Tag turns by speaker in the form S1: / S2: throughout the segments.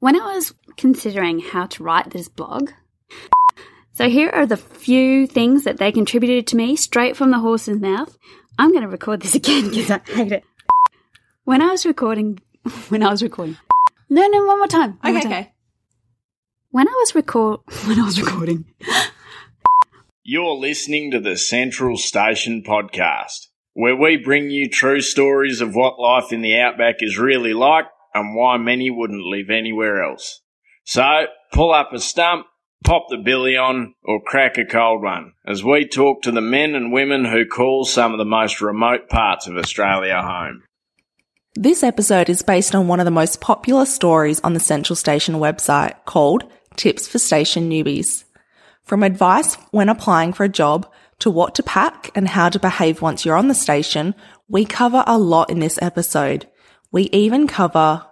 S1: When I was considering how to write this blog, so here are the few things that they contributed to me straight from the horse's mouth. I'm going to record this again because I hate it. When I was recording, when I was recording, no, no, one more time. One
S2: Okay,
S1: more time.
S2: okay.
S1: When I was record, when I was recording,
S3: You're listening to the Central Station podcast, where we bring you true stories of what life in the outback is really like and why many wouldn't live anywhere else. So, pull up a stump, pop the billy on, or crack a cold one as we talk to the men and women who call some of the most remote parts of Australia home.
S2: This episode is based on one of the most popular stories on the Central Station website called Tips for Station Newbies. From advice when applying for a job to what to pack and how to behave once you're on the station, we cover a lot in this episode. We even cover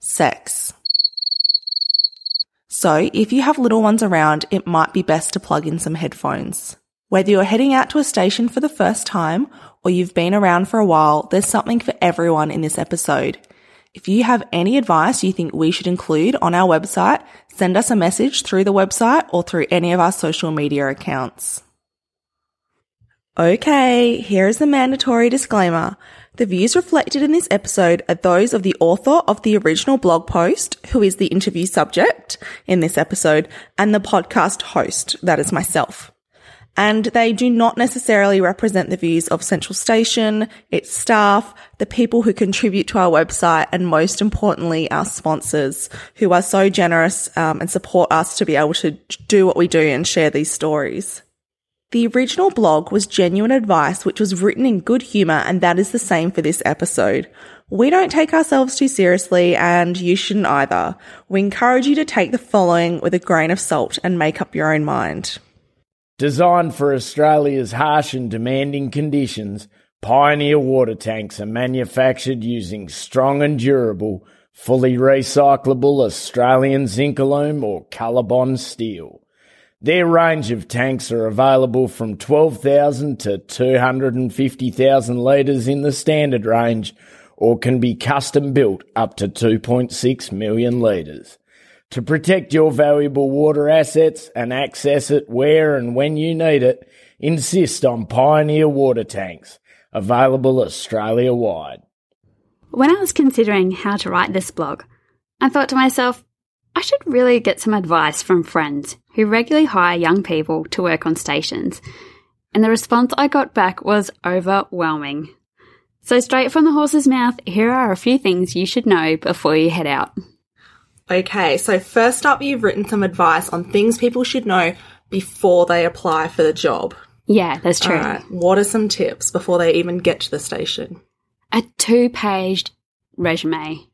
S2: sex. So if you have little ones around, it might be best to plug in some headphones. Whether you're heading out to a station for the first time or you've been around for a while, there's something for everyone in this episode. If you have any advice you think we should include on our website, send us a message through the website or through any of our social media accounts. Okay, here is the mandatory disclaimer. The views reflected in this episode are those of the author of the original blog post, who is the interview subject in this episode, and the podcast host, that is myself. And they do not necessarily represent the views of Central Station, its staff, the people who contribute to our website, and most importantly, our sponsors, who are so generous um, and support us to be able to do what we do and share these stories. The original blog was genuine advice, which was written in good humour, and that is the same for this episode. We don't take ourselves too seriously, and you shouldn't either. We encourage you to take the following with a grain of salt and make up your own mind.
S3: Designed for Australia's harsh and demanding conditions, Pioneer water tanks are manufactured using strong and durable, fully recyclable Australian zinc or Colorbond steel. Their range of tanks are available from 12,000 to 250,000 litres in the standard range or can be custom built up to 2.6 million litres. To protect your valuable water assets and access it where and when you need it, insist on Pioneer water tanks, available Australia wide.
S1: when I was considering how to write this blog, I thought to myself, I should really get some advice from friends who regularly hire young people to work on stations. And the response I got back was overwhelming. So, straight from the horse's mouth, here are a few things you should know before you head out.
S2: Okay, so first up, you've written some advice on things people should know before they apply for the job.
S1: Yeah, that's true.
S2: Right, what are some tips before they even get to the station?
S1: A two paged resume.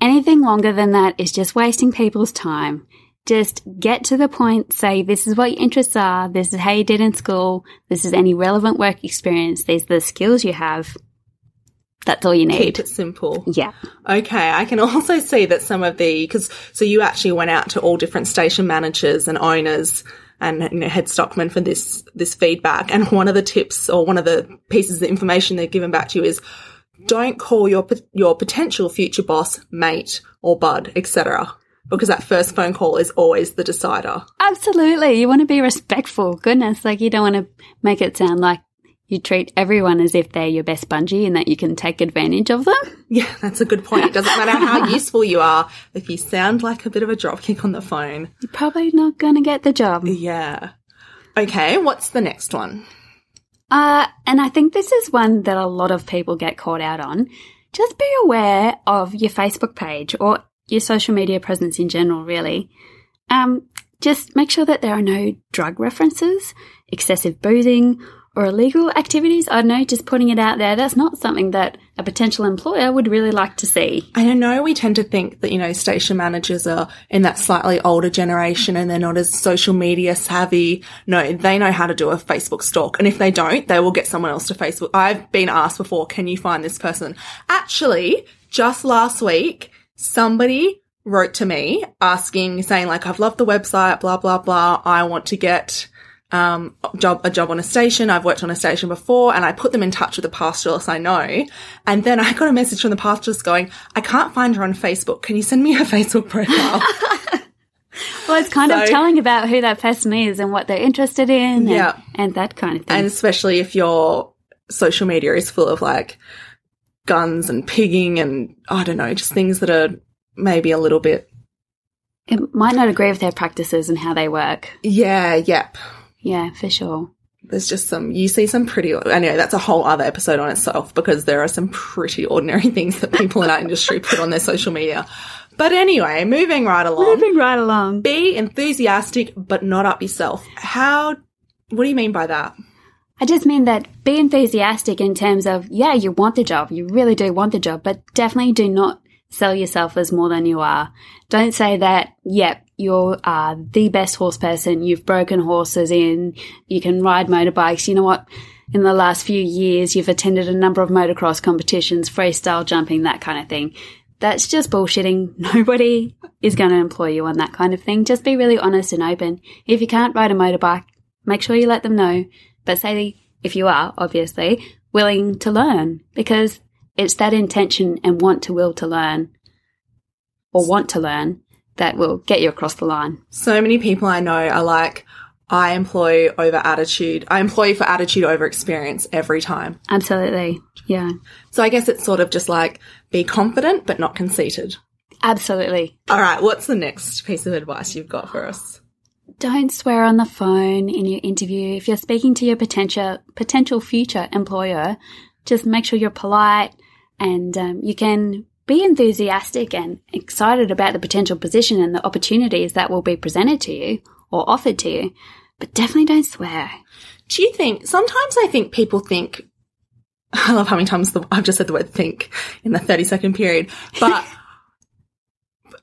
S1: Anything longer than that is just wasting people's time. Just get to the point, say this is what your interests are, this is how you did in school, this is any relevant work experience, these are the skills you have. That's all you need.
S2: Keep it simple.
S1: Yeah.
S2: Okay, I can also see that some of the because so you actually went out to all different station managers and owners and you know, head stockmen for this this feedback, and one of the tips or one of the pieces of information they're given back to you is don't call your your potential future boss mate or bud, etc. Because that first phone call is always the decider.
S1: Absolutely. You want to be respectful. Goodness, like you don't want to make it sound like you treat everyone as if they're your best bungee and that you can take advantage of them.
S2: Yeah, that's a good point. It doesn't matter how useful you are if you sound like a bit of a dropkick on the phone.
S1: You're probably not going to get the job.
S2: Yeah. Okay, what's the next one?
S1: Uh, and I think this is one that a lot of people get caught out on. Just be aware of your Facebook page or your social media presence in general, really. Um, just make sure that there are no drug references, excessive boozing, or illegal activities. I don't know, just putting it out there. That's not something that a potential employer would really like to see.
S2: I know we tend to think that, you know, station managers are in that slightly older generation and they're not as social media savvy. No, they know how to do a Facebook stalk. And if they don't, they will get someone else to Facebook. I've been asked before, can you find this person? Actually, just last week, somebody wrote to me asking, saying like, I've loved the website, blah, blah, blah. I want to get um, job, a job on a station. I've worked on a station before and I put them in touch with the pastoralist I know. And then I got a message from the pastoralist going, I can't find her on Facebook. Can you send me her Facebook profile?
S1: Well, it's kind of telling about who that person is and what they're interested in and,
S2: Yeah.
S1: and that kind of thing.
S2: and especially if your social media is full of like guns and pigging and I don't know, just things that are maybe a little bit,
S1: it might not agree with their practices and how they work.
S2: yeah, yep.
S1: Yeah, for sure.
S2: There's just some, you see some pretty, anyway, that's a whole other episode on itself because there are some pretty ordinary things that people in our industry put on their social media. But anyway, moving right along.
S1: Moving right along.
S2: Be enthusiastic, but not up yourself. How, what do you mean by that?
S1: I just mean that be enthusiastic in terms of, yeah, you want the job. You really do want the job, but definitely do not sell yourself as more than you are. Don't say that, yep, you are the best horse person. You've broken horses in. You can ride motorbikes. You know what? In the last few years, you've attended a number of motocross competitions, freestyle jumping, that kind of thing. That's just bullshitting. Nobody is going to employ you on that kind of thing. Just be really honest and open. If you can't ride a motorbike, make sure you let them know. But say if you are, obviously, willing to learn because it's that intention and want to will to learn or want to learn that will get you across the line.
S2: So many people I know are like, I employ over attitude. I employ for attitude over experience every time.
S1: Absolutely. Yeah.
S2: So I guess it's sort of just like be confident, but not conceited.
S1: Absolutely.
S2: All right. What's the next piece of advice you've got for us?
S1: Don't swear on the phone in your interview. If you're speaking to your potential potential future employer, just make sure you're polite and um, you can be enthusiastic and excited about the potential position and the opportunities that will be presented to you or offered to you. But definitely don't swear.
S2: Do you think, sometimes I think people think, I love how many times the, I've just said the word think in the 30 second period, but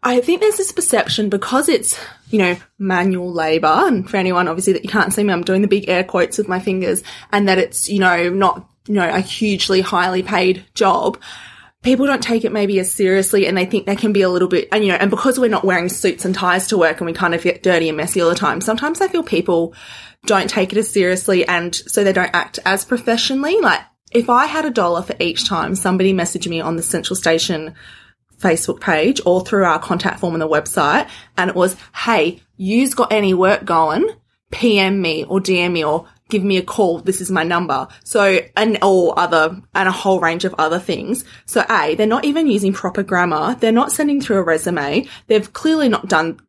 S2: I think there's this perception because it's, you know, manual labor. And for anyone, obviously, that you can't see me, I'm doing the big air quotes with my fingers and that it's, you know, not, you know, a hugely highly paid job. People don't take it maybe as seriously and they think they can be a little bit, and you know, and because we're not wearing suits and ties to work and we kind of get dirty and messy all the time, sometimes I feel people don't take it as seriously and so they don't act as professionally. Like, if I had a dollar for each time somebody messaged me on the Central Station Facebook page or through our contact form on the website and it was, hey, you's got any work going, PM me or DM me or give me a call. This is my number. So, and all other, and a whole range of other things. So A, they're not even using proper grammar. They're not sending through a resume. They've clearly not done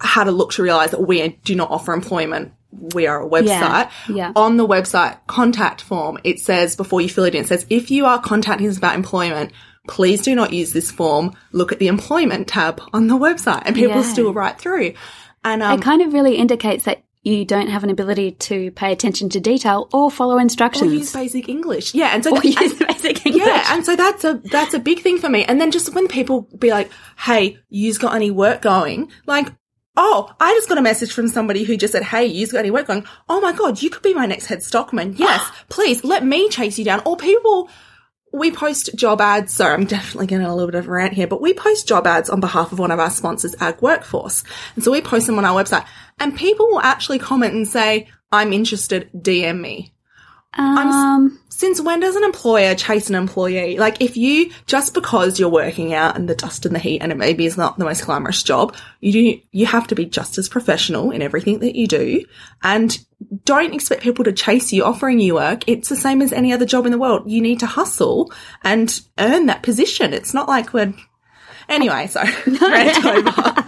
S2: how to look to realize that we do not offer employment. We are a website.
S1: yeah.
S2: On the website contact form, it says before you fill it in, it says, if you are contacting us about employment, please do not use this form. Look at the employment tab on the website and people
S1: Yeah.
S2: still write through. And, um,
S1: It kind of really indicates that you don't have an ability to pay attention to detail or follow instructions.
S2: or use basic English. Yeah. And so,
S1: Or
S2: and-
S1: use basic English.
S2: Yeah, and so that's a that's a big thing for me. And then just when people be like, "Hey, you's got any work going?" Like, oh, I just got a message from somebody who just said, "Hey, you's got any work going?" Oh my god, you could be my next head stockman. Yes, please let me chase you down. Or people. We post job ads. So I'm definitely getting a little bit of a rant here, but we post job ads on behalf of one of our sponsors, Ag Workforce. And so we post them on our website and people will actually comment and say, I'm interested, DM me
S1: um,
S2: since when does an employer chase an employee? Like, if you, just because you're working out in the dust and the heat and it maybe is not the most glamorous job, you do, you have to be just as professional in everything that you do. And don't expect people to chase you offering you work. It's the same as any other job in the world. You need to hustle and earn that position. It's not like we're, anyway, so rant over.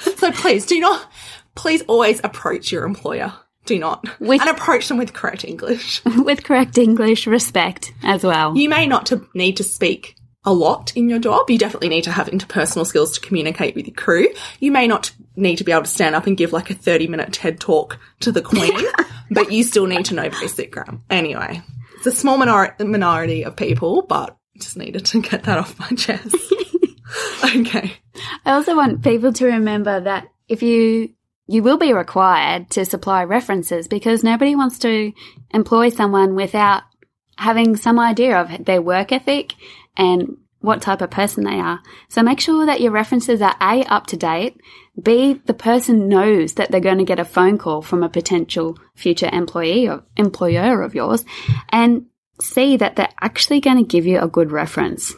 S2: so please do not, please always approach your employer. Do not.
S1: With-
S2: and approach them with correct English.
S1: with correct English, respect as well.
S2: You may not to need to speak a lot in your job. You definitely need to have interpersonal skills to communicate with your crew. You may not need to be able to stand up and give like a 30 minute TED talk to the queen, but you still need to know basic grammar. Anyway, it's a small minor- minority of people, but just needed to get that off my chest. okay.
S1: I also want people to remember that if you you will be required to supply references because nobody wants to employ someone without having some idea of their work ethic and what type of person they are. So make sure that your references are A, up to date, B, the person knows that they're going to get a phone call from a potential future employee or employer of yours. And C, that they're actually going to give you a good reference.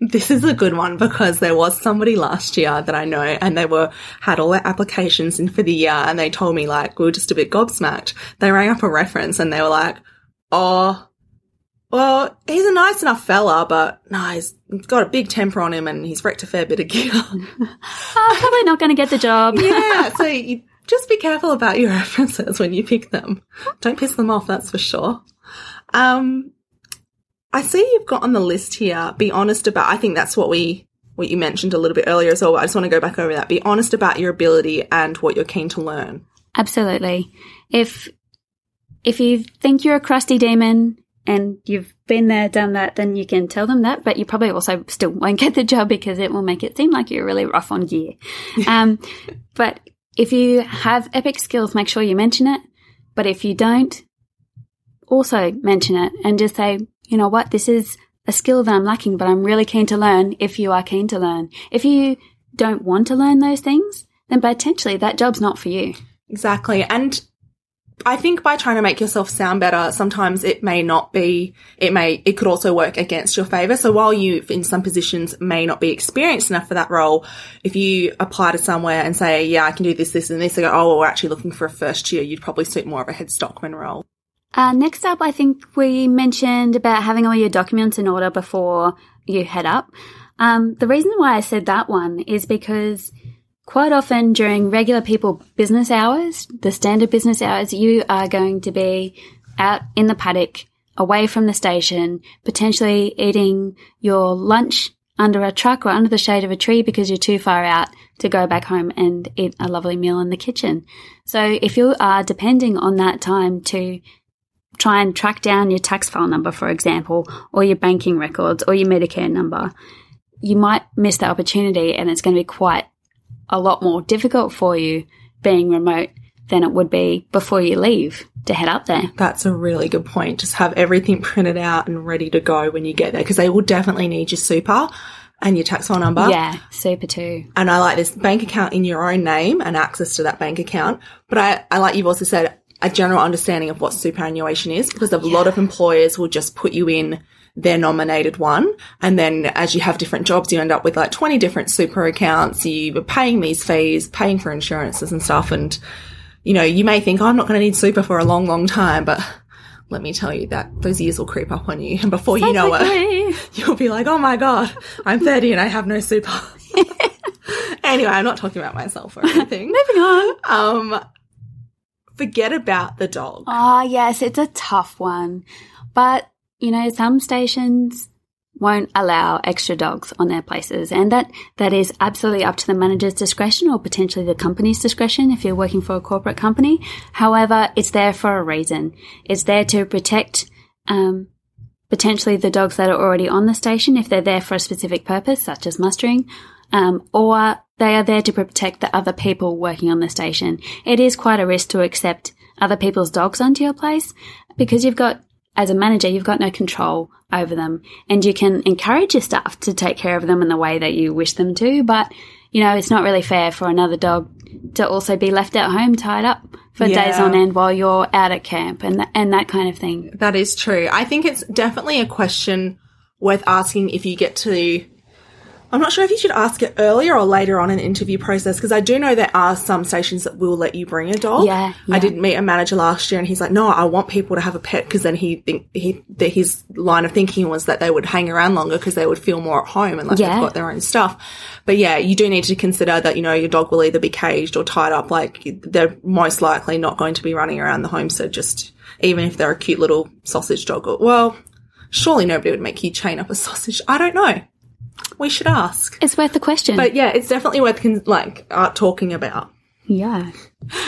S2: This is a good one because there was somebody last year that I know and they were, had all their applications in for the year and they told me like, we were just a bit gobsmacked. They rang up a reference and they were like, oh, well, he's a nice enough fella, but no, he's got a big temper on him and he's wrecked a fair bit of gear.
S1: oh, probably not going to get the job.
S2: yeah, so you just be careful about your references when you pick them. Don't piss them off, that's for sure. Um, I see you've got on the list here, be honest about, I think that's what we, what you mentioned a little bit earlier as well. I just want to go back over that. Be honest about your ability and what you're keen to learn.
S1: Absolutely. If, if you think you're a crusty demon, and you've been there, done that, then you can tell them that, but you probably also still won't get the job because it will make it seem like you're really rough on gear. um, but if you have epic skills, make sure you mention it. But if you don't, also mention it and just say, you know what, this is a skill that I'm lacking, but I'm really keen to learn if you are keen to learn. If you don't want to learn those things, then potentially that job's not for you.
S2: Exactly. And I think by trying to make yourself sound better, sometimes it may not be, it may, it could also work against your favor. So while you, in some positions, may not be experienced enough for that role, if you apply to somewhere and say, yeah, I can do this, this, and this, they go, oh, well, we're actually looking for a first year, you'd probably suit more of a head stockman role.
S1: Uh, next up, I think we mentioned about having all your documents in order before you head up. Um, the reason why I said that one is because Quite often during regular people business hours, the standard business hours, you are going to be out in the paddock, away from the station, potentially eating your lunch under a truck or under the shade of a tree because you're too far out to go back home and eat a lovely meal in the kitchen. So if you are depending on that time to try and track down your tax file number, for example, or your banking records or your Medicare number, you might miss that opportunity and it's going to be quite a lot more difficult for you being remote than it would be before you leave to head up there.
S2: That's a really good point. Just have everything printed out and ready to go when you get there because they will definitely need your super and your tax file number.
S1: Yeah, super too.
S2: And I like this bank account in your own name and access to that bank account. But I, I like you've also said a general understanding of what superannuation is because a yeah. lot of employers will just put you in their nominated one. And then as you have different jobs, you end up with like 20 different super accounts. You are paying these fees, paying for insurances and stuff. And, you know, you may think, oh, I'm not going to need super for a long, long time, but let me tell you that those years will creep up on you. And before you know it, you'll be like, oh my God, I'm 30 and I have no super. anyway, I'm not talking about myself or anything.
S1: Moving on.
S2: Um, forget about the dog.
S1: Ah, oh, yes, it's a tough one. But you know, some stations won't allow extra dogs on their places and that that is absolutely up to the manager's discretion or potentially the company's discretion if you're working for a corporate company however it's there for a reason it's there to protect um, potentially the dogs that are already on the station if they're there for a specific purpose such as mustering um, or they are there to protect the other people working on the station it is quite a risk to accept other people's dogs onto your place because you've got as a manager, you've got no control over them and you can encourage your staff to take care of them in the way that you wish them to. But, you know, it's not really fair for another dog to also be left at home tied up for yeah. days on end while you're out at camp and, th- and that kind of thing.
S2: That is true. I think it's definitely a question worth asking if you get to I'm not sure if you should ask it earlier or later on in the interview process because I do know there are some stations that will let you bring a dog.
S1: Yeah, yeah.
S2: I didn't meet a manager last year and he's like, no, I want people to have a pet because then he think he the, his line of thinking was that they would hang around longer because they would feel more at home and like yeah. they've got their own stuff. But yeah, you do need to consider that you know your dog will either be caged or tied up. Like they're most likely not going to be running around the homestead just even if they're a cute little sausage dog. Or, well, surely nobody would make you chain up a sausage. I don't know we should ask.
S1: It's worth the question.
S2: But yeah, it's definitely worth con- like uh, talking about.
S1: Yeah.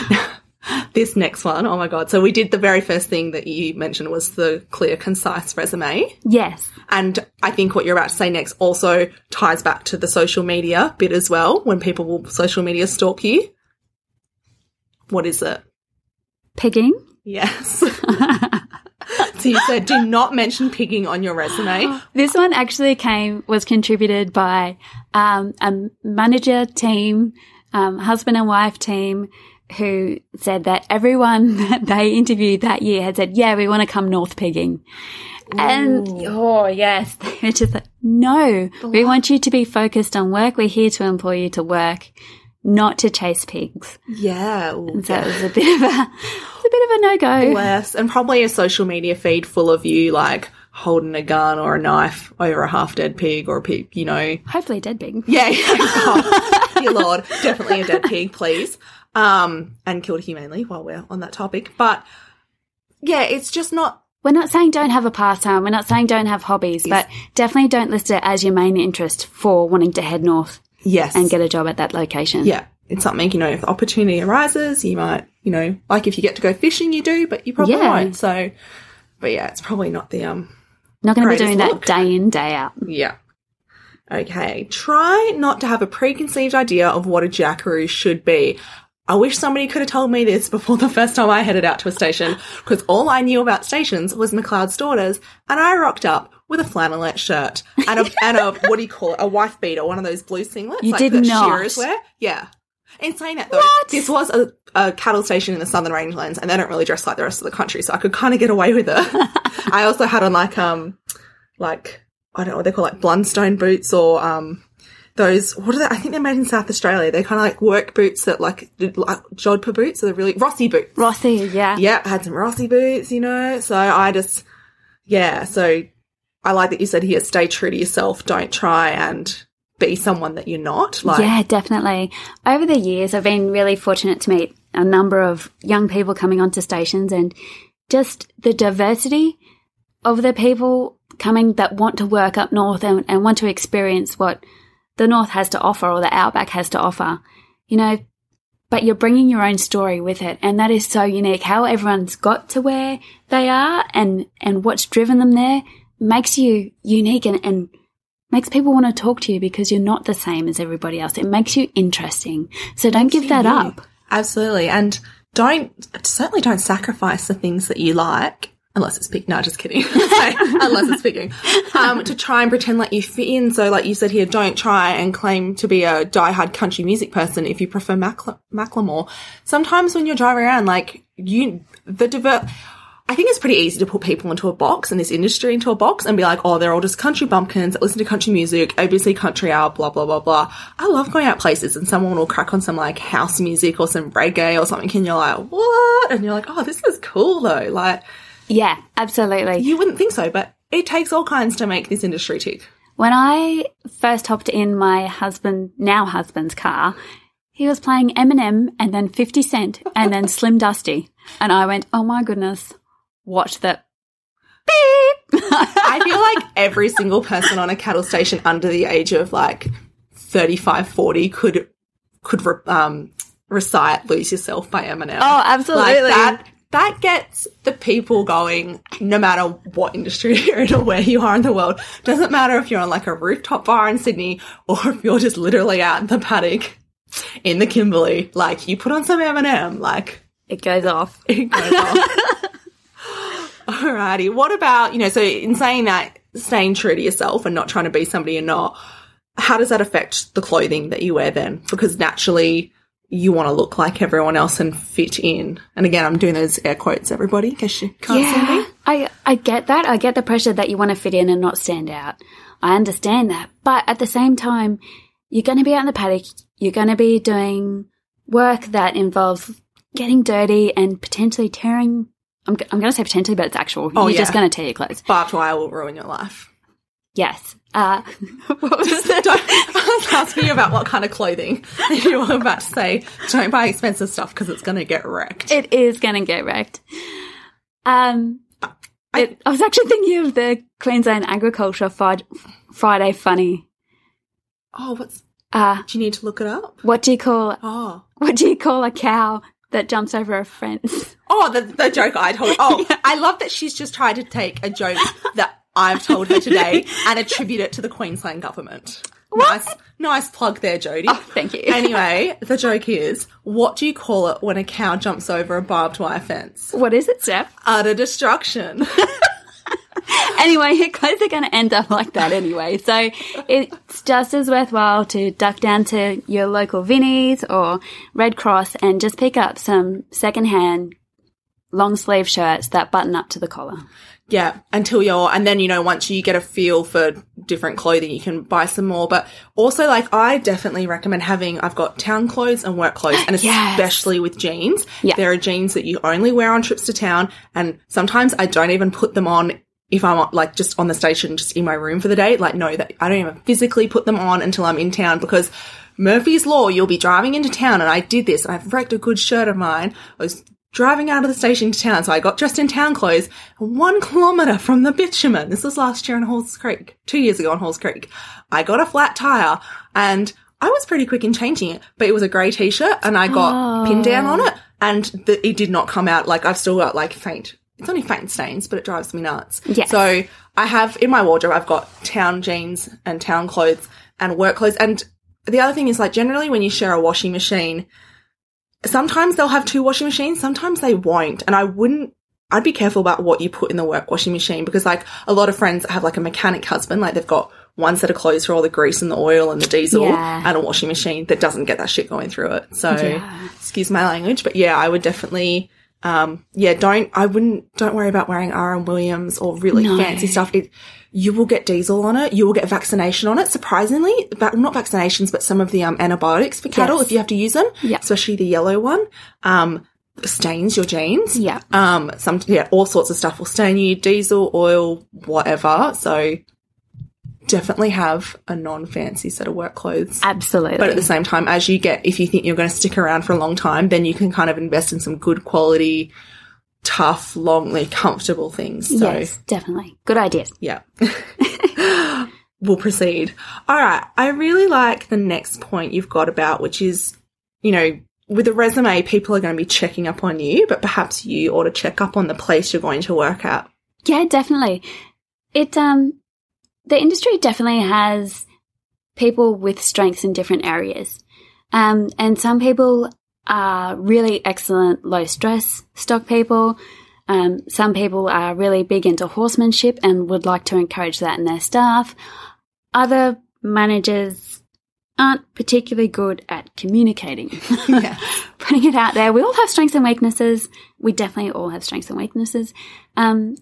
S2: this next one, oh my god! So we did the very first thing that you mentioned was the clear, concise resume.
S1: Yes.
S2: And I think what you're about to say next also ties back to the social media bit as well. When people will social media stalk you, what is it?
S1: Pigging.
S2: Yes. so you said do not mention pigging on your resume.
S1: This one actually came was contributed by um, a manager team um, husband and wife team who said that everyone that they interviewed that year had said, yeah, we want to come north pigging. And oh yes, they're just like, no, we want you to be focused on work. We're here to employ you to work, not to chase pigs.
S2: Yeah. ooh,
S1: So it was a bit of a, a bit of a no go.
S2: Bless. And probably a social media feed full of you like holding a gun or a knife over a half dead pig or a pig, you know.
S1: Hopefully, a dead pig.
S2: Yeah, yeah. Oh, dear Lord. Definitely a dead pig, please. Um, and killed humanely while we're on that topic. But yeah, it's just not
S1: We're not saying don't have a pastime. We're not saying don't have hobbies, but definitely don't list it as your main interest for wanting to head north
S2: yes.
S1: and get a job at that location.
S2: yeah. It's something, you know, if the opportunity arises, you might, you know, like if you get to go fishing, you do, but you probably
S1: Yeah.
S2: won't. So, but yeah, it's probably not the, um,
S1: Not going to be doing that day in, day out.
S2: Yeah. Okay. Try not to have a preconceived idea of what a jackaroo should be. I wish somebody could have told me this before the first time I headed out to a station, because all I knew about stations was McLeod's daughters, and I rocked up with a flannelette shirt and a and a what do you call it? A wife beater, one of those blue singlets,
S1: You
S2: like
S1: did
S2: that
S1: not.
S2: shearers wear. Yeah. In saying that though,
S1: What?
S2: this was a, a cattle station in the Southern Rangelands, and they don't really dress like the rest of the country, so I could kind of get away with it. I also had on like um like I don't know what they call like Blundstone boots or um those what are they? I think they're made in South Australia. They're kind of like work boots that like like jodhpur boots. So they're really Rossi boots.
S1: Rossi, yeah.
S2: Yeah, I had some Rossi boots, you know. So I just yeah. So I like that you said here, stay true to yourself. Don't try and be someone that you're not. Like
S1: yeah, definitely. Over the years, I've been really fortunate to meet a number of young people coming onto stations and just the diversity of the people coming that want to work up north and, and want to experience what the north has to offer or the outback has to offer. You know, but you're bringing your own story with it and that is so unique how everyone's got to where they are and and what's driven them there makes you unique and, and makes people want to talk to you because you're not the same as everybody else it makes you interesting so don't give that
S2: you.
S1: up
S2: Absolutely. And don't, certainly don't sacrifice the things that you like. Unless it's picking. No, just kidding. Unless it's picking. Um, to try and pretend like you fit in. So like you said here, don't try and claim to be a diehard country music person if you prefer Mackle- Macklemore. Sometimes when you're driving around, like you, the diver, I think it's pretty easy to put people into a box and this industry into a box and be like, oh, they're all just country bumpkins that listen to country music, ABC Country Hour, blah, blah, blah, blah. I love going out places and someone will crack on some like house music or some reggae or something and you're like, what? And you're like, oh, this is cool though. Like,
S1: yeah absolutely
S2: you wouldn't think so, but it takes all kinds to make this industry tick.
S1: when i first hopped in my husband now husband's car he was playing eminem and then 50 cent and then slim dusty and i went oh my goodness watch that beep
S2: I feel like every single person on a cattle station under the age of like 35, 40 could, could, re- um, recite Lose Yourself by Eminem.
S1: Oh, absolutely.
S2: Like that, that gets the people going no matter what industry you're in or where you are in the world. Doesn't matter if you're on like a rooftop bar in Sydney or if you're just literally out in the paddock in the Kimberley. Like you put on some Eminem, like
S1: it goes off
S2: it goes off. Alrighty. What about, you know, so in saying that, staying true to yourself and not trying to be somebody you're not, how does that affect the clothing that you wear then? Because naturally you want to look like everyone else and fit in. And again, I'm doing those air quotes, everybody, in case you can't see me.
S1: I, I get that. I get the pressure that you want to fit in and not stand out. I understand that. But at the same time, you're going to be out in the paddock. You're going to be doing work that involves getting dirty and potentially tearing. I'm, g- I'm going to say potentially, but it's actual.
S2: Oh,
S1: you're
S2: yeah.
S1: just going to tear your clothes.
S2: Barbed wire will ruin your life.
S1: Yes. Uh, what was that?
S2: Don't, I was asking you about what kind of clothing. You were about to say, don't buy expensive stuff because it's going to get wrecked.
S1: It is going to get wrecked. Um,
S2: I-
S1: it, I was actually thinking of the Queensland Agriculture Fri- Friday Funny.
S2: oh, what's,
S1: Uh,
S2: do you need to look it up?
S1: what do you call
S2: Oh.
S1: what do you call a cow that jumps over a fence?
S2: Oh, the, the joke I told. Oh, I love that she's just tried to take a joke that I've told her today and attribute it to the Queensland government. Nice, nice plug there, Jodie.
S1: Oh, thank you.
S2: Anyway, the joke is, what do you call it when a cow jumps over a barbed wire fence?
S1: What is it, Steph?
S2: Utter destruction.
S1: anyway, your clothes are going to end up like that anyway. So it's just as worthwhile to duck down to your local Vinnie's or Red Cross and just pick up some secondhand long sleeve shirts that button up to the collar.
S2: Yeah, until you're, and then, you know, once you get a feel for different clothing, you can buy some more. But also, like, I definitely recommend having, I've got town clothes and work clothes, and
S1: Yes.
S2: especially with jeans.
S1: Yeah.
S2: There are jeans that you only wear on trips to town, and sometimes I don't even put them on if I'm like just on the station, just in my room for the day. Like, no, that I don't even physically put them on until I'm in town because Murphy's Law, you'll be driving into town, and I did this, and I've wrecked a good shirt of mine. I was driving out of the station to town, so I got dressed in town clothes. One kilometre from the bitumen. This was last year on Halls Creek, two years ago on Halls Creek. I got a flat tire, and I was pretty quick in changing it, but it was a grey t-shirt, and I got pinned down on oh. it, and the, it did not come out. Like I've still got like faint. It's only faint stains, but it drives me nuts.
S1: Yes.
S2: So I have in my wardrobe, I've got town jeans and town clothes and work clothes. And the other thing is like generally when you share a washing machine, sometimes they'll have two washing machines, sometimes they won't. And I wouldn't, I'd be careful about what you put in the work washing machine because like a lot of friends have like a mechanic husband, like they've got one set of clothes for all the grease and the oil and the diesel
S1: Yeah.
S2: and a washing machine that doesn't get that shit going through it. So
S1: Yeah.
S2: excuse my language, but yeah, I would definitely, um, yeah, don't, I wouldn't, don't worry about wearing R.M. Williams or really
S1: No.
S2: fancy stuff. It, you will get diesel on it. You will get vaccination on it. Surprisingly, va- not vaccinations, but some of the um, antibiotics for cattle,
S1: Yes.
S2: if you have to use them,
S1: Yeah.
S2: especially the yellow one, um, stains your jeans.
S1: Yeah.
S2: Um, some, yeah, all sorts of stuff will stain you, diesel, oil, whatever. So definitely have a non-fancy set of work clothes.
S1: Absolutely.
S2: But at the same time, as you get, if you think you're going to stick around for a long time, then you can kind of invest in some good quality, tough, longly comfortable things. So,
S1: yes, definitely. Good idea.
S2: yeah. we'll proceed. All right. I really like the next point you've got about, which is, you know, with a resume, people are going to be checking up on you, but perhaps you ought to check up on the place you're going to work at.
S1: Yeah, definitely. It um the industry definitely has people with strengths in different areas. Um and some people are really excellent low stress stock people. Um, some people are really big into horsemanship and would like to encourage that in their staff. Other managers aren't particularly good at communicating.
S2: Yeah.
S1: putting it out there. We all have strengths and weaknesses. We definitely all have strengths and weaknesses. Um,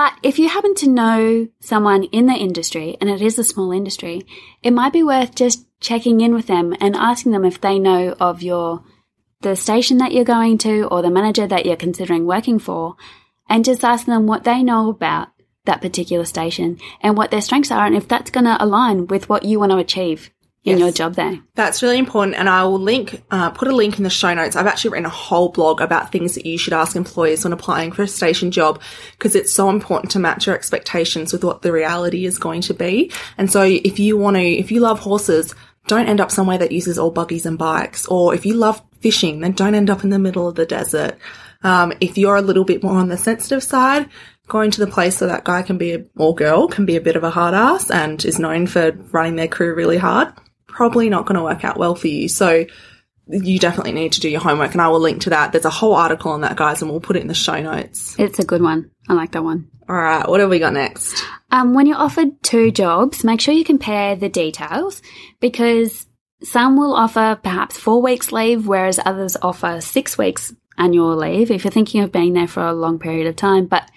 S1: but if you happen to know someone in the industry, and it is a small industry, it might be worth just checking in with them and asking them if they know of your the station that you're going to or the manager that you're considering working for, and just asking them what they know about that particular station and what their strengths are, and if that's going to align with what you want to achieve in
S2: Yes.
S1: your job there.
S2: That's really important, and I will link, uh, put a link in the show notes. I've actually written a whole blog about things that you should ask employers when applying for a station job because it's so important to match your expectations with what the reality is going to be. And so, if you want to, if you love horses, don't end up somewhere that uses all buggies and bikes. Or if you love fishing, then don't end up in the middle of the desert. Um, if you're a little bit more on the sensitive side, going to the place where that guy can be a, or girl can be a bit of a hard ass and is known for running their crew really hard, probably not going to work out well for you. So you definitely need to do your homework and I will link to that. There's a whole article on that, guys, and we'll put it in the show notes.
S1: It's a good one. I like that one.
S2: All right. What have we got next?
S1: Um, when you're offered two jobs, make sure you compare the details because some will offer perhaps four weeks leave, whereas others offer six weeks annual leave if you're thinking of being there for a long period of time. But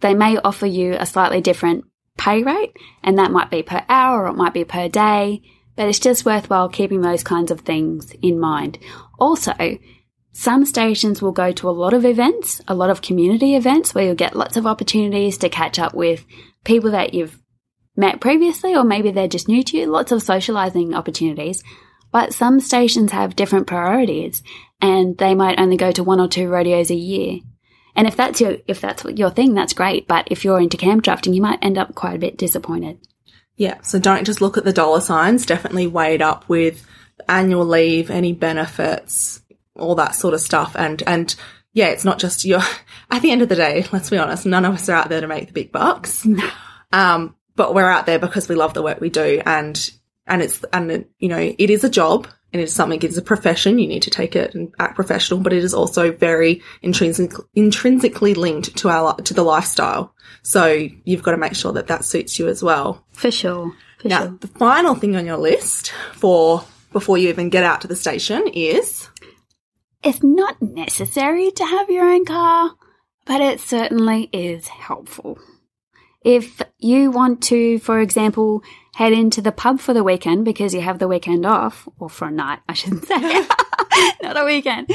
S1: they may offer you a slightly different pay rate, and that might be per hour or it might be per day. But it's just worthwhile keeping those kinds of things in mind. Also, some stations will go to a lot of events, a lot of community events where you'll get lots of opportunities to catch up with people that you've met previously, or maybe they're just new to you, lots of socializing opportunities. But some stations have different priorities and they might only go to one or two rodeos a year. And if that's your, if that's your thing, that's great. But if you're into camp drafting, you might end up quite a bit disappointed.
S2: Yeah. So don't just look at the dollar signs. Definitely weigh it up with annual leave, any benefits, all that sort of stuff. And, and yeah, it's not just your, at the end of the day, let's be honest, none of us are out there to make the big bucks. Um, but we're out there because we love the work we do and, and it's, and you know, it is a job it is something, it is a profession. You need to take it and act professional, but it is also very intrinsic, intrinsically linked to our, to the lifestyle. So you've got to make sure that that suits you as well.
S1: For sure. For
S2: Now,
S1: sure.
S2: the final thing on your list for before you even get out to the station is
S1: It's not necessary to have your own car, but it certainly is helpful. If you want to, for example, head into the pub for the weekend because you have the weekend off, or for a night, I shouldn't say, not a weekend,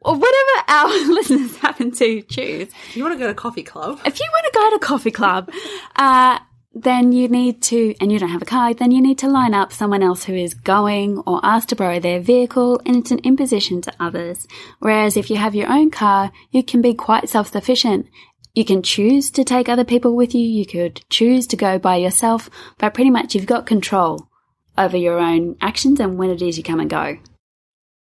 S1: or whatever our listeners happen to choose, If
S2: you want to go to coffee club.
S1: if you want to go to coffee club, uh, then you need to, and you don't have a car, then you need to line up someone else who is going or ask to borrow their vehicle, and it's an imposition to others. Whereas if you have your own car, you can be quite self-sufficient. You can choose to take other people with you, you could choose to go by yourself, but pretty much you've got control over your own actions and when it is you come and go.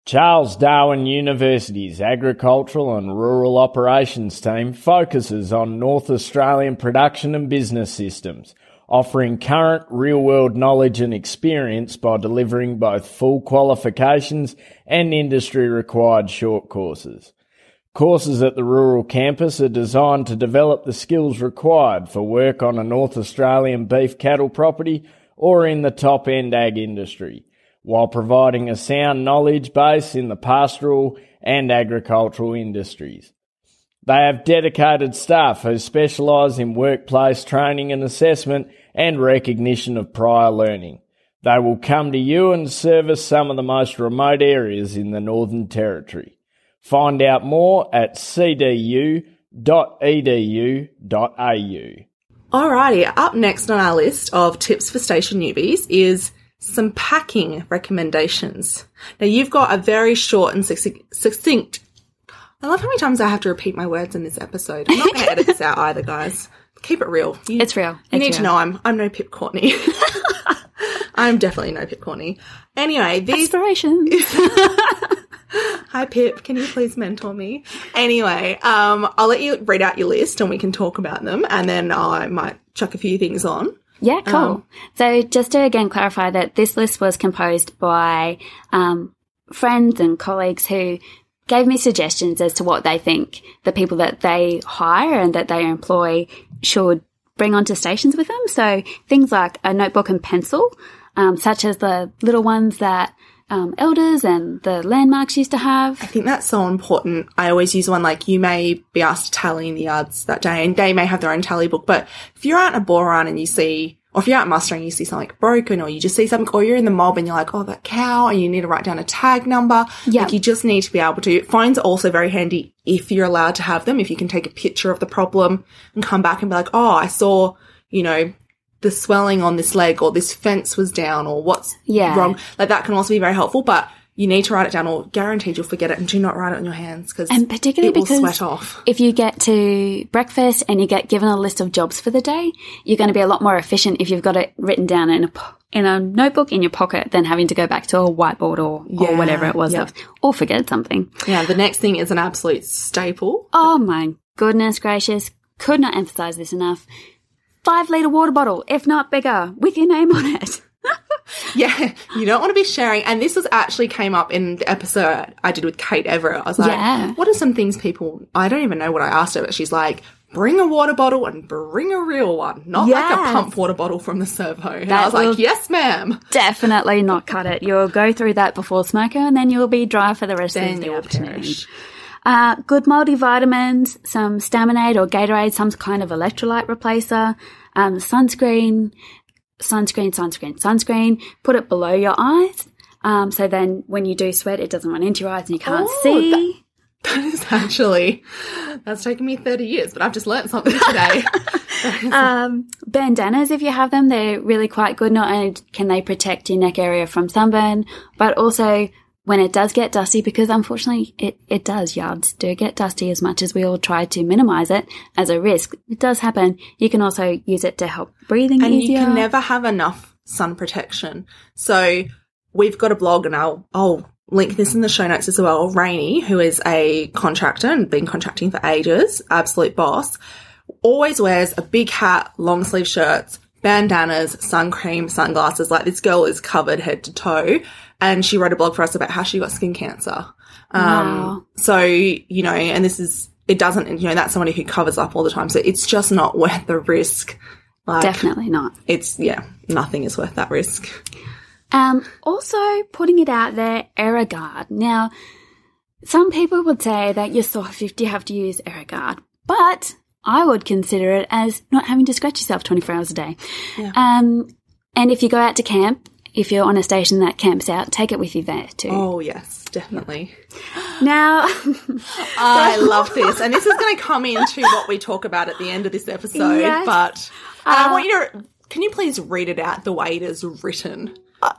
S3: Charles Darwin University's Agricultural and Rural Operations team focuses on North Australian production and business systems, offering current real world knowledge and experience by delivering both full qualifications and industry required short courses. Courses at the rural campus are designed to develop the skills required for work on a North Australian beef cattle property or in the top end ag industry while providing a sound knowledge base in the pastoral and agricultural industries. They have dedicated staff who specialise in workplace training and assessment and recognition of prior learning. They will come to you and service some of the most remote areas in the Northern Territory. Find out more at cdu.edu.au.
S2: Alrighty, up next on our list of tips for station newbies is some packing recommendations. Now you've got a very short and succinct. succinct I love how many times I have to repeat my words in this episode. I'm not going to edit this out either, guys. Keep it real. You,
S1: It's real.
S2: You
S1: It's
S2: need to know I'm I'm no Pip Courtney. I'm definitely no Pip Courtney. Anyway, these
S1: Inspiration.
S2: Hi Pip, can you please mentor me? Anyway, um, I'll let you read out your list and we can talk about them, and then I might chuck a few things on.
S1: Yeah, cool. so just to again clarify that this list was composed by um, friends and colleagues who gave me suggestions as to what they think the people that they hire and that they employ should bring onto stations with them. So things like a notebook and pencil, um, such as the little ones that um, elders and the landmarks used to have.
S2: I think that's so important. I always use one like you may be asked to tally in the yards that day, and they may have their own tally book. But if you're out in a bore run and you see, or if you're out mustering, you see something broken, or you just see something, or you're in the mob and you're like, oh, that cow, and you need to write down a tag number.
S1: Yeah.
S2: Like you just need to be able to. Phones are also very handy if you're allowed to have them. If you can take a picture of the problem and come back and be like, oh, I saw, you know, the swelling on this leg, or this fence was down, or what's
S1: Yeah.
S2: wrong. Like that can also be very helpful, but. You need to write it down, or guaranteed you'll forget it, and do not write it on your hands because
S1: And particularly
S2: it will
S1: because
S2: sweat off.
S1: if you get to breakfast and you get given a list of jobs for the day, you're going to be a lot more efficient if you've got it written down in a in a notebook in your pocket than having to go back to a whiteboard or,
S2: Yeah,
S1: or whatever it was,
S2: yeah.
S1: or forget something.
S2: Yeah, the next thing is an absolute staple.
S1: Oh my goodness gracious! Could not emphasize this enough. Five liter water bottle, if not bigger, with your name on it.
S2: Yeah, you don't want to be sharing. And this was actually came up in the episode I did with Kate Everett. I was like,
S1: Yeah.
S2: what are some things people, I don't even know what I asked her, but she's like, bring a water bottle and bring a real one, not like a
S1: Yes.
S2: pump water bottle from the servo. And
S1: That
S2: I was like, yes, ma'am.
S1: Definitely not cut it. You'll go through that before smoko, and then you'll be dry for the rest
S2: Then
S1: of the afternoon.
S2: perish.
S1: Uh, good multivitamins, some Staminade or Gatorade, some kind of electrolyte replacer, um, sunscreen, sunscreen, sunscreen, sunscreen. Put it below your eyes. Um, so then when you do sweat, it doesn't run into your eyes and you can't
S2: Oh,
S1: see.
S2: That is actually, that's taken me 30 years, but I've just learned something today.
S1: um, bandanas, if you have them, they're really quite good. Not only can they protect your neck area from sunburn, but also when it does get dusty, because unfortunately it, it does, yards do get dusty as much as we all try to minimize it as a risk. It does happen. You can also use it to help breathing
S2: and
S1: easier.
S2: you can never have enough sun protection. So we've got a blog and I'll, I'll link this in the show notes as well. Rainy, who is a contractor and been contracting for ages, absolute boss, always wears a big hat, long sleeve shirts, bandanas, sun cream, sunglasses. Like this girl is covered head to toe. And she wrote a blog for us about how she got skin cancer. Um,
S1: Wow.
S2: so, you know, and this is, it doesn't, you know, that's somebody who covers up all the time. So it's just not worth the risk. Like,
S1: Definitely not.
S2: It's, yeah, nothing is worth that risk.
S1: Um, also, putting it out there, Aerogard. Now, some people would say that you're soft if you have to use Aerogard, but I would consider it as not having to scratch yourself 24 hours a day.
S2: Yeah.
S1: Um, and if you go out to camp, if you're on a station that camps out, take it with you there too.
S2: Oh, yes, definitely.
S1: Now,
S2: I love this. And this is going to come into what we talk about at the end of this episode.
S1: Yes.
S2: But um, uh, I want you to, can you please read it out the way it is written?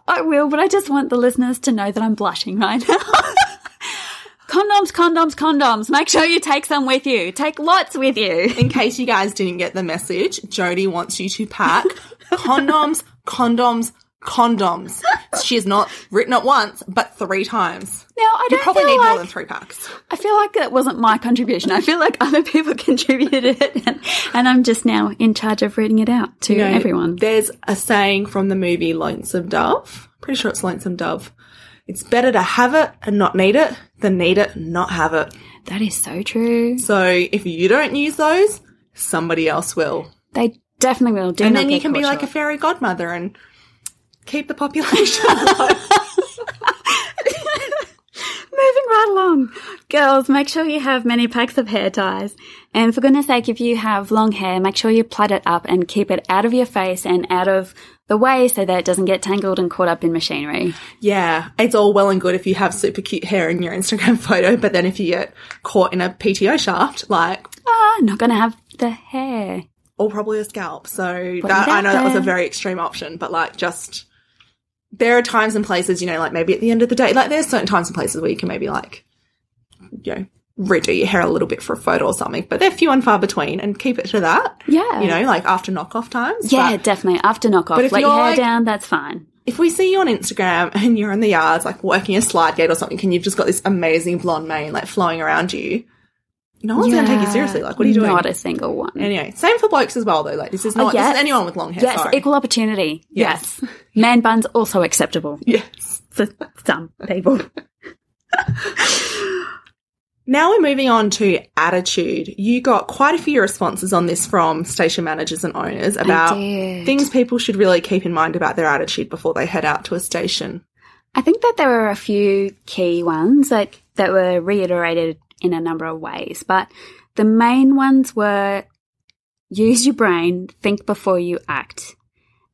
S1: I will, but I just want the listeners to know that I'm blushing right now. condoms, condoms, condoms. Make sure you take some with you. Take lots with you.
S2: In case you guys didn't get the message, Jody wants you to pack condoms, condoms, condoms. She has not written it once, but three times.
S1: Now, I don't
S2: probably
S1: feel
S2: need
S1: like,
S2: more than three packs.
S1: I feel like that wasn't my contribution. I feel like other people contributed it, and, and I'm just now in charge of reading it out to
S2: You know,
S1: everyone.
S2: There's a saying from the movie Lonesome Dove. Pretty sure it's Lonesome Dove. It's better to have it and not need it than need it and not have it.
S1: That is so true.
S2: So if you don't use those, somebody else will.
S1: They definitely will. Do
S2: and then you can be
S1: caught
S2: like a fairy godmother and keep the population alive.
S1: Moving right along. Girls, make sure you have many packs of hair ties. And for goodness sake, if you have long hair, make sure you plait it up and keep it out of your face and out of the way so that it doesn't get tangled and caught up in machinery.
S2: yeah, it's all well and good if you have super cute hair in your Instagram photo, but then if you get caught in a PTO shaft, like,
S1: Ah, not gonna have the hair.
S2: or probably a scalp. So that, I know that was a very extreme option, but like just there are times and places, you know, like maybe at the end of the day, like there's certain times and places where you can maybe like, you know, redo your hair a little bit for a photo or something, but they're few and far between and keep it to that.
S1: Yeah.
S2: You know, like after knockoff times.
S1: Yeah,
S2: But
S1: definitely. After knockoff,
S2: But if
S1: let your
S2: you're
S1: hair
S2: like-
S1: down, that's fine.
S2: if we see you on Instagram and you're in the yards, like working a slide gate or something, and you've just got this amazing blonde mane like flowing around you, no one's going to take you seriously. Like, what are you doing?
S1: Not a single one.
S2: Anyway, same for blokes as well, though. Like, this is not, this
S1: yes.
S2: is anyone with long hair.
S1: yes,
S2: sorry.
S1: equal opportunity.
S2: Yes.
S1: Yes. Man buns also acceptable
S2: yes.
S1: for some people.
S2: Now we're moving on to attitude. You got quite a few responses on this from station managers and owners about things people should really keep in mind about their attitude before they head out to a station.
S1: I think that there were a few key ones that, that were reiterated in a number of ways, but the main ones were use your brain, think before you act,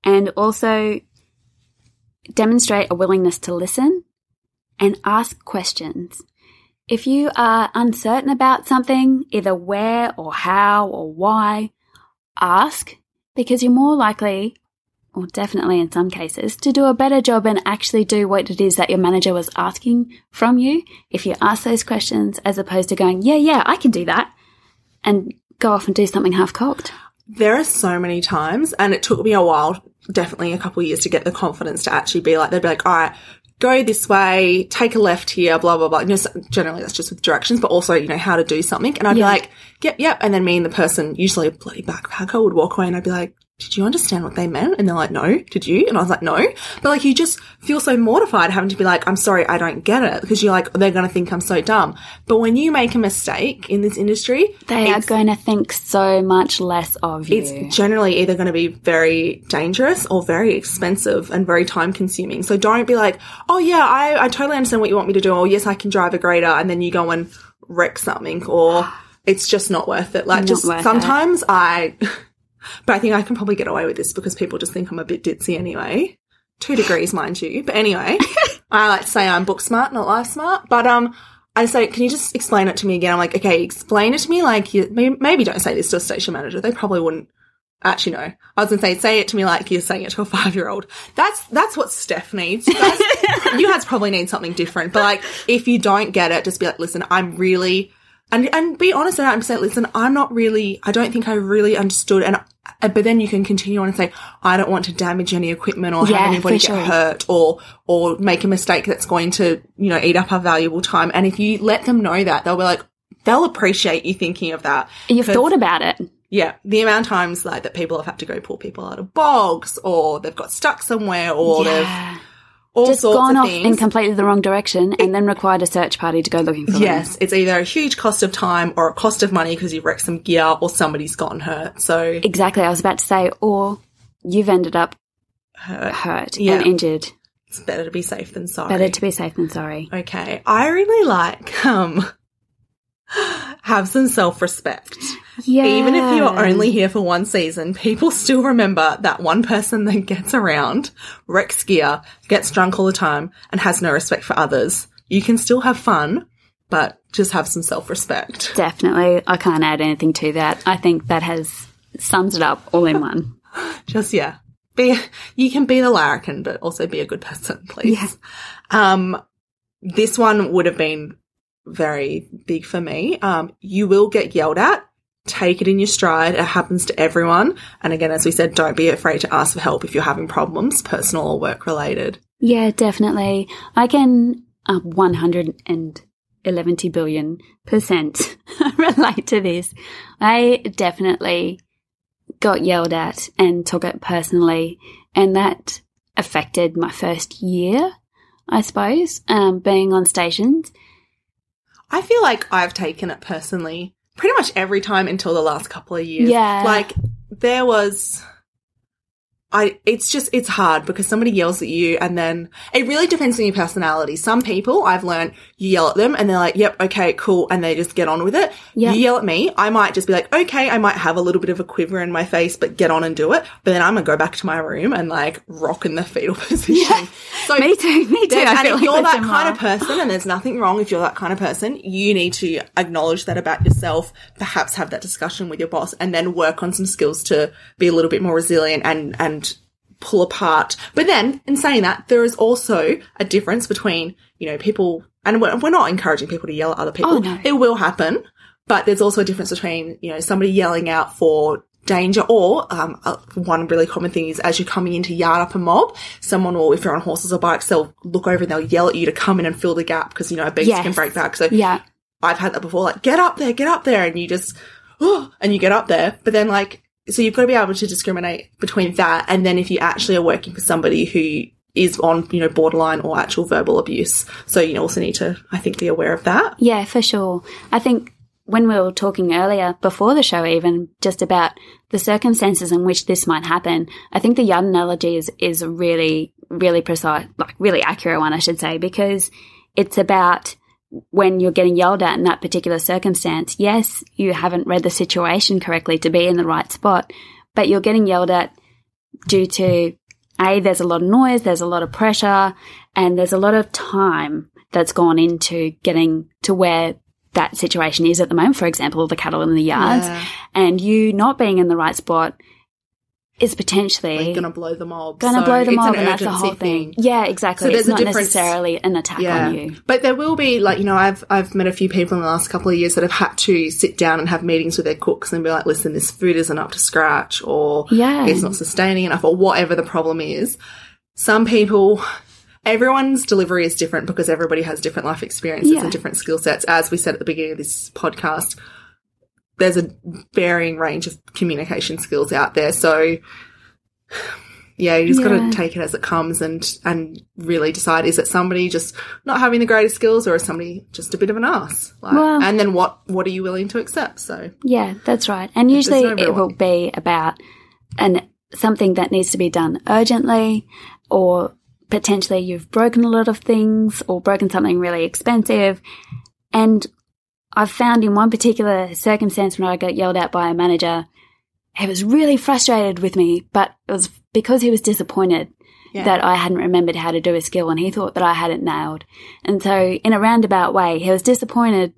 S1: and also demonstrate a willingness to listen and ask questions. If you are uncertain about something, either where or how or why, ask because you're more likely or definitely in some cases, to do a better job and actually do what it is that your manager was asking from you if you ask those questions as opposed to going, yeah, yeah, I can do that, and go off and do something half cocked.
S2: There are so many times, and it took me a while, definitely a couple of years to get the confidence to actually be like, they'd be like, all right, go this way, take a left here, blah, blah, blah. You know, generally that's just with directions, but also, you know, how to do something. And I'd
S1: Yeah.
S2: be like, yep, yep. And then me and the person, usually a bloody backpacker, would walk away and I'd be like, did you understand what they meant? And they're like, no, did you? And I was like, no. But like, you just feel so mortified having to be like, I'm sorry, I don't get it. Because you're like, they're going to think I'm so dumb. But when you make a mistake in this industry,
S1: They are going to think so much less of you.
S2: it's generally either going to be very dangerous or very expensive and very time consuming. So don't be like, oh yeah, I, I totally understand what you want me to do. Or yes, I can drive a grader. And then you go and wreck something or it's just not worth it. Like
S1: Not
S2: just
S1: worth it.
S2: sometimes I, but I think I can probably get away with this because people just think I'm a bit ditzy anyway. Two degrees, mind you. But anyway, I like to say I'm book smart, not life smart. But, um, I say, can you just explain it to me again? I'm like, okay, explain it to me. Like, you, maybe, don't say this to a station manager. They probably wouldn't. Actually, no. I was gonna say, say it to me like you're saying it to a five year old. That's that's what Steph needs. You guys, you guys probably need something different. But like, if you don't get it, just be like, listen, I'm really, and and be honest and say, listen, I'm not really. I don't think I really understood. And Uh, but then you can continue on and say, I don't want to damage any equipment or
S1: Yeah,
S2: have anybody get
S1: sure.
S2: hurt or or make a mistake that's going to you know eat up our valuable time. And if you let them know that, they'll be like, they'll appreciate you thinking of that.
S1: You've thought about it.
S2: yeah, the amount of times like that people have had to go pull people out of bogs, or they've got stuck somewhere, or they've
S1: Yeah.
S2: All
S1: Just
S2: sorts
S1: gone
S2: of
S1: off
S2: things.
S1: in completely the wrong direction and then required a search party to go looking for them.
S2: Yes, it's either a huge cost of time or a cost of money because you've wrecked some gear or somebody's gotten hurt. So
S1: Exactly. I was about to say, or you've ended up
S2: hurt.
S1: hurt
S2: Yeah.
S1: and injured.
S2: It's better to be safe than sorry.
S1: Better to be safe than sorry.
S2: Okay, I really like um have some self-respect.
S1: Yeah.
S2: Even if you are only here for one season, people still remember that one person that gets around, wrecks gear, gets drunk all the time, and has no respect for others. You can still have fun, but just have some self-respect.
S1: Definitely. I can't add anything to that. I think that has sums it up all in one.
S2: Just yeah. Be you can be the larrikin, but also be a good person, please.
S1: Yeah.
S2: Um this one would have been very big for me. Um, you will get yelled at. Take it in your stride. It happens to everyone. And again, as we said, don't be afraid to ask for help if you're having problems, personal or work related.
S1: Yeah, definitely. I can uh, 111 billion percent relate to this. I definitely got yelled at and took it personally, and that affected my first year, I suppose, um, being on stations.
S2: I feel like I've taken it personally pretty much every time until the last couple of years.
S1: Yeah.
S2: Like there was I it's just it's hard because somebody yells at you and then it really depends on your personality. Some people I've learned you yell at them and they're like, "Yep, okay, cool," and they just get on with it.
S1: Yeah.
S2: You yell at me, I might just be like, "Okay," I might have a little bit of a quiver in my face, but get on and do it. But then I'm going to go back to my room and like rock in the fetal position. So
S1: Me too, me too. I
S2: and
S1: feel
S2: if
S1: like
S2: you're that
S1: similar.
S2: kind of person, and there's nothing wrong if you're that kind of person, you need to acknowledge that about yourself, perhaps have that discussion with your boss, and then work on some skills to be a little bit more resilient and, and pull apart. But then, in saying that, there is also a difference between, you know, people, and we're, we're not encouraging people to yell at other people.
S1: Oh, no.
S2: It will happen, but there's also a difference between, you know, somebody yelling out for danger or um, uh, one really common thing is as you're coming into yard up a mob someone will if you're on horses or bikes they'll look over and they'll yell at you to come in and fill the gap because you know a beast
S1: Yes.
S2: can break back so
S1: Yeah.
S2: I've had that before, like, get up there, get up there, and you just, oh, and you get up there. But then, like, so you've got to be able to discriminate between that and then if you actually are working for somebody who is on, you know, borderline or actual verbal abuse. So you also need to, I think, be aware of that.
S1: Yeah, for sure. I think when we were talking earlier, before the show even, just about the circumstances in which this might happen, I think the yard analogy is, is really, really precise, like really accurate one, I should say, because it's about when you're getting yelled at in that particular circumstance. Yes, you haven't read the situation correctly to be in the right spot, but you're getting yelled at due to a there's a lot of noise there's a lot of pressure and there's a lot of time that's gone into getting to where that situation is at the moment for example the cattle in the yards
S2: Yeah.
S1: and you not being in the right spot is potentially
S2: Like, gonna blow the mob.
S1: going to
S2: So
S1: blow them
S2: it's
S1: up
S2: an
S1: and that's the whole thing. yeah exactly
S2: So there's
S1: it's
S2: a
S1: not
S2: difference-
S1: necessarily an attack on you
S2: But there will be like, you know, I've I've met a few people in the last couple of years that have had to sit down and have meetings with their cooks and be like, listen, this food isn't up to scratch or
S1: Yeah.
S2: it's not sustaining enough or whatever the problem is. Some people everyone's delivery is different because everybody has different life experiences
S1: Yeah.
S2: and different skill sets. As we said at the beginning of this podcast, there's a varying range of communication skills out there. So yeah, you just got to take it as it comes and and really decide is it somebody just not having the greatest skills or is somebody just a bit of an ass? Like,
S1: Well-
S2: and then what what are you willing to accept? So
S1: Yeah, that's right. And usually
S2: no
S1: it will be about an something that needs to be done urgently or potentially you've broken a lot of things or broken something really expensive. And I've found in one particular circumstance when I got yelled at by a manager, he was really frustrated with me, but it was because he was disappointed
S2: Yeah.
S1: that I hadn't remembered how to do a skill and he thought that I had it nailed. And so in a roundabout way, he was disappointed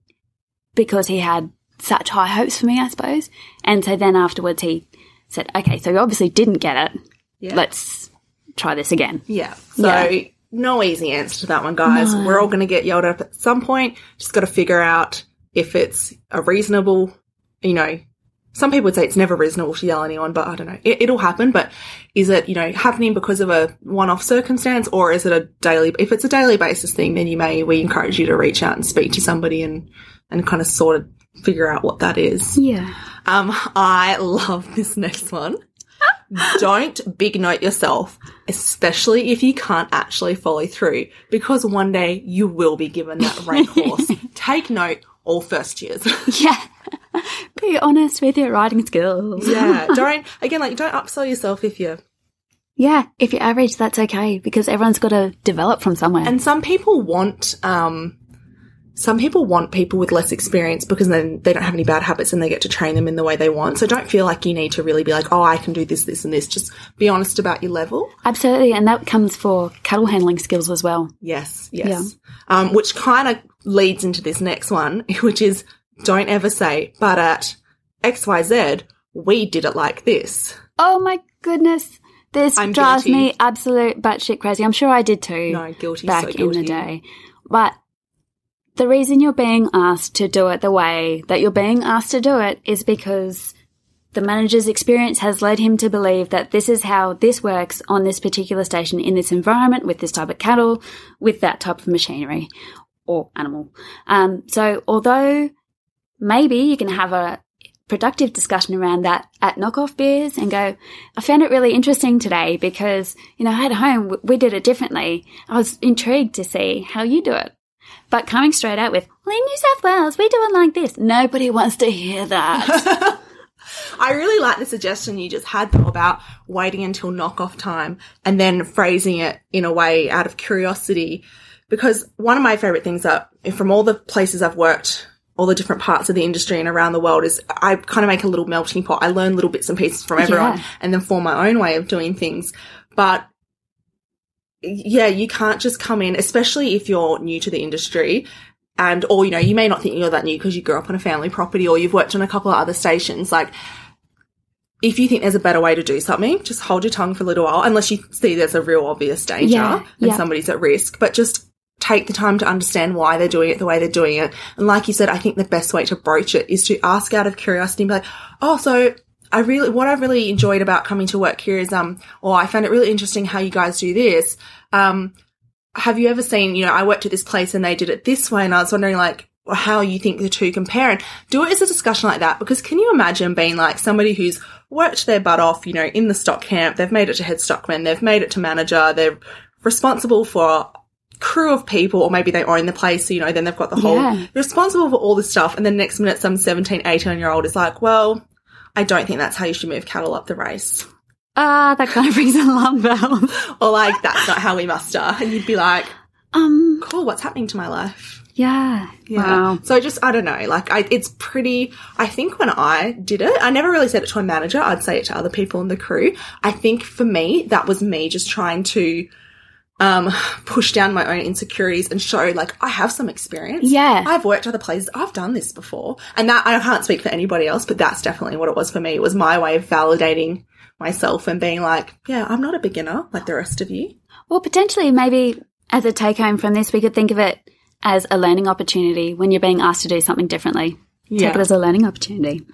S1: because he had such high hopes for me, I suppose. And so then afterwards he said, okay, so you obviously didn't get it.
S2: yeah,
S1: Let's try this again.
S2: yeah. So
S1: Yeah.
S2: no easy answer to that one, guys.
S1: No.
S2: We're all going to get yelled at at some point. Just got to figure out if it's a reasonable, you know. Some people would say it's never reasonable to yell at anyone, but I don't know. It, it'll happen, but is it, you know, happening because of a one-off circumstance or is it a daily, if it's a daily basis thing, then you may, we encourage you to reach out and speak to somebody and, and kind of sort of figure out what that is.
S1: Yeah.
S2: Um, I love this next one. don't big note yourself, especially if you can't actually follow through, because one day you will be given that rank horse. Take note, all first years.
S1: Yeah. Be honest with your writing skills.
S2: yeah, don't again like don't upsell yourself if you're
S1: Yeah, if you're average, that's okay because everyone's got to develop from somewhere.
S2: And some people want, um, some people want people with less experience because then they don't have any bad habits and they get to train them in the way they want. So don't feel like you need to really be like, oh, I can do this, this, and this. Just be honest about your level.
S1: Absolutely, and that comes for cattle handling skills as well.
S2: Yes, yes. Um, which kind of leads into this next one, which is don't ever say, but at XYZ, we did it like this.
S1: Oh my goodness. This
S2: I'm
S1: drives
S2: guilty.
S1: me absolute batshit crazy. I'm sure I did too.
S2: No, guilty,
S1: Back
S2: so
S1: in the day. But the reason you're being asked to do it the way that you're being asked to do it is because the manager's experience has led him to believe that this is how this works on this particular station in this environment with this type of cattle, with that type of machinery or animal. Um, so although maybe you can have a productive discussion around that at knockoff beers and go, I found it really interesting today because, you know, at home we did it differently. I was intrigued to see how you do it. But coming straight out with, well, in New South Wales, we do it like this. Nobody wants to hear that.
S2: I really like the suggestion you just had though about waiting until knockoff time and then phrasing it in a way out of curiosity. Because one of my favorite things that from all the places I've worked, all the different parts of the industry and around the world is I kind of make a little melting pot. I learn little bits and pieces from everyone
S1: Yeah.
S2: and then form my own way of doing things. But yeah, you can't just come in, especially if you're new to the industry and, or, you know, you may not think you're that new because you grew up on a family property or you've worked on a couple of other stations. Like, if you think there's a better way to do something, just hold your tongue for a little while, unless you see there's a real obvious danger
S1: Yeah,
S2: and
S1: yeah.
S2: somebody's at risk. But just take the time to understand why they're doing it the way they're doing it. And like you said, I think the best way to broach it is to ask out of curiosity and be like, oh, so I really, what I really enjoyed about coming to work here is, um, or I found it really interesting how you guys do this. Um, have you ever seen, you know, I worked at this place and they did it this way and I was wondering like how you think the two compare and do it as a discussion like that because can you imagine being like somebody who's worked their butt off, you know, in the stock camp, they've made it to head stockman, they've made it to manager, they're responsible for crew of people or maybe they own the place, so, you know, then they've got the whole,
S1: Yeah.
S2: responsible for all this stuff and then next minute some 17, 18 year old is like, well, I don't think that's how you should move cattle up the race.
S1: Ah, that kind of brings alarm bells.
S2: Or like, that's not how we muster. And you'd be like,
S1: Um,
S2: cool, what's happening to my life?
S1: yeah. Wow.
S2: So just, I don't know, like, I, it's pretty, I think when I did it, I never really said it to a manager. I'd say it to other people in the crew. I think for me, that was me just trying to, um, push down my own insecurities and show like I have some experience.
S1: Yeah.
S2: I've worked other places. I've done this before. And that I can't speak for anybody else, but that's definitely what it was for me. It was my way of validating myself and being like, yeah, I'm not a beginner like the rest of you.
S1: Well, potentially, maybe as a take home from this, we could think of it as a learning opportunity when you're being asked to do something differently.
S2: Yeah.
S1: Take it as a learning opportunity.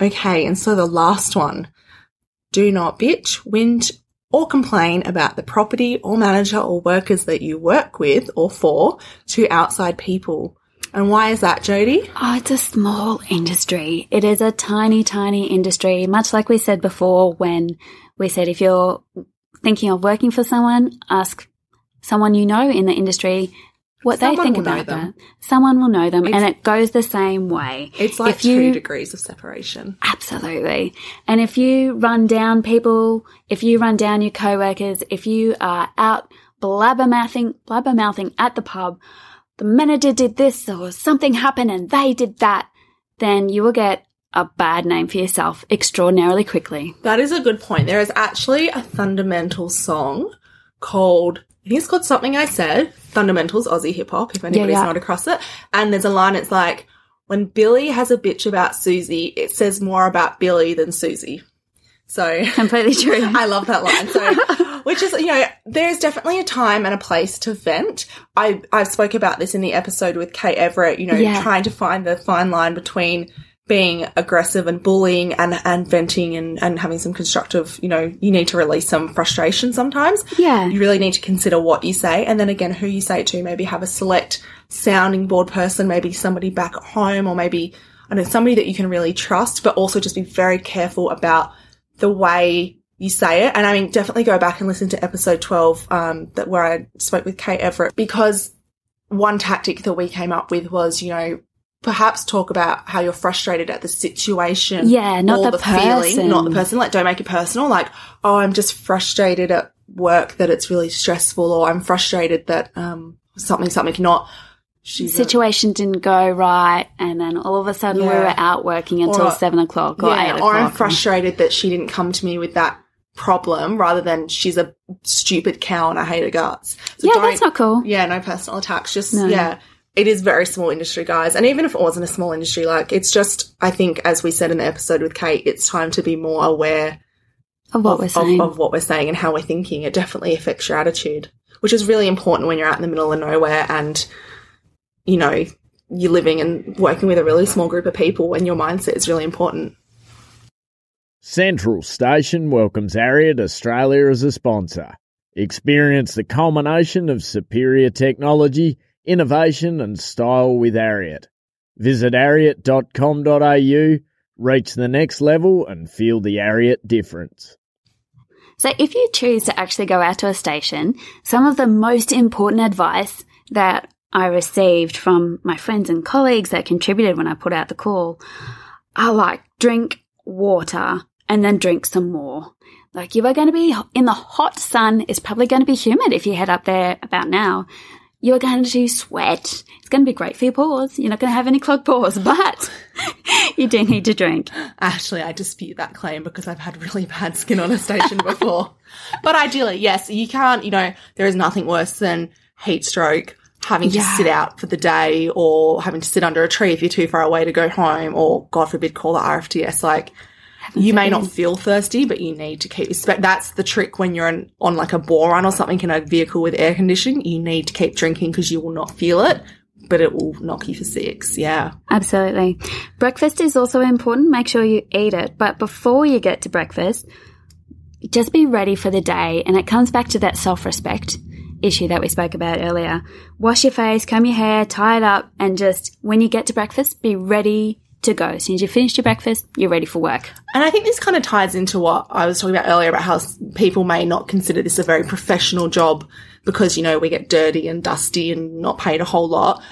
S2: Okay, and so the last one. Do not bitch, whinge, or complain about the property or manager or workers that you work with or for to outside people. And why is that, Jody?
S1: Oh, it's a small industry. It is a tiny, tiny industry. Much like we said before when we said if you're thinking of working for someone, ask someone you know in the industry what they think about
S2: them.
S1: that. Someone will know them, and it goes the same way.
S2: It's like
S1: if you,
S2: two degrees of separation.
S1: Absolutely. And if you run down people, if you run down your coworkers, if you are out blabbermouthing, blabbermouthing at the pub, the manager did this or something happened and they did that, then you will get a bad name for yourself extraordinarily quickly.
S2: That is a good point. There is actually a Thundamental song called, I think it's called Something I Said, Thundamentals Aussie Hip Hop, if anybody's
S1: yeah.
S2: not across it. And there's a line, it's like, when Billy has a bitch about Susie, it says more about Billy than Susie. So
S1: Completely true.
S2: I love that line. So, which is, you know, there's definitely a time and a place to vent. I, I spoke about this in the episode with Kate Everett, you know,
S1: Yeah.
S2: trying to find the fine line between being aggressive and bullying and, and venting and, and having some constructive, you know, you need to release some frustration sometimes.
S1: Yeah.
S2: You really need to consider what you say and then again who you say it to. Maybe have a select sounding board person, maybe somebody back at home or maybe, I don't know, somebody that you can really trust, but also just be very careful about the way you say it. And I mean, definitely go back and listen to episode 12, um, that where I spoke with Kate Everett because one tactic that we came up with was, you know, perhaps talk about how you're frustrated at the situation.
S1: Yeah, not
S2: or
S1: the person.
S2: not the person. Like, don't make it personal. Like, oh, I'm just frustrated at work that it's really stressful, or I'm frustrated that um something something not. She's a-
S1: Situation didn't go right, and then all of a sudden we were out working until
S2: Or-
S1: seven o'clock or eight o'clock.
S2: or I'm frustrated that she didn't come to me with that problem rather than she's a stupid cow and I hate her guts. So
S1: Yeah, that's not cool.
S2: Yeah, no personal attacks. Just
S1: No.
S2: yeah. It is very small industry, guys. And even if it wasn't a small industry, like it's just I think as we said in the episode with Kate, it's time to be more aware
S1: Of what
S2: of,
S1: we're saying.
S2: of what we're saying and how we're thinking. It definitely affects your attitude, which is really important when you're out in the middle of nowhere and, you know, you're living and working with a really small group of people and your mindset is really important.
S3: Central Station welcomes Ariat Australia as a sponsor. Experience the culmination of superior technology, innovation, and style with Ariat. Visit ariat.com.au, reach the next level, and feel the Ariat difference.
S1: So, if you choose to actually go out to a station, some of the most important advice that I received from my friends and colleagues that contributed when I put out the call are like drink water and then drink some more. Like, you are going to be in the hot sun, it's probably going to be humid if you head up there about now. You're going to sweat. It's going to be great for your pores. You're not going to have any clogged pores, but you do need to drink.
S2: Actually, I dispute that claim because I've had really bad skin on a station before. But ideally, yes, you can't, you know, there is nothing worse than heat stroke, having to sit out for the day or having to sit under a tree if you're too far away to go home or, God forbid, call the RFDS. Like, you may not feel thirsty, but you need to keep. That's the trick when you're on, on like a bore run or something in a vehicle with air conditioning. You need to keep drinking because you will not feel it, but it will knock you for six. Yeah.
S1: Absolutely. Breakfast is also important. Make sure you eat it. But before you get to breakfast, just be ready for the day. And it comes back to that self respect issue that we spoke about earlier. Wash your face, comb your hair, tie it up, and just when you get to breakfast, be ready to go. As soon as you finished your breakfast, you're ready for work.
S2: And I think this kind of ties into what I was talking about earlier about how people may not consider this a very professional job because, you know, we get dirty and dusty and not paid a whole lot.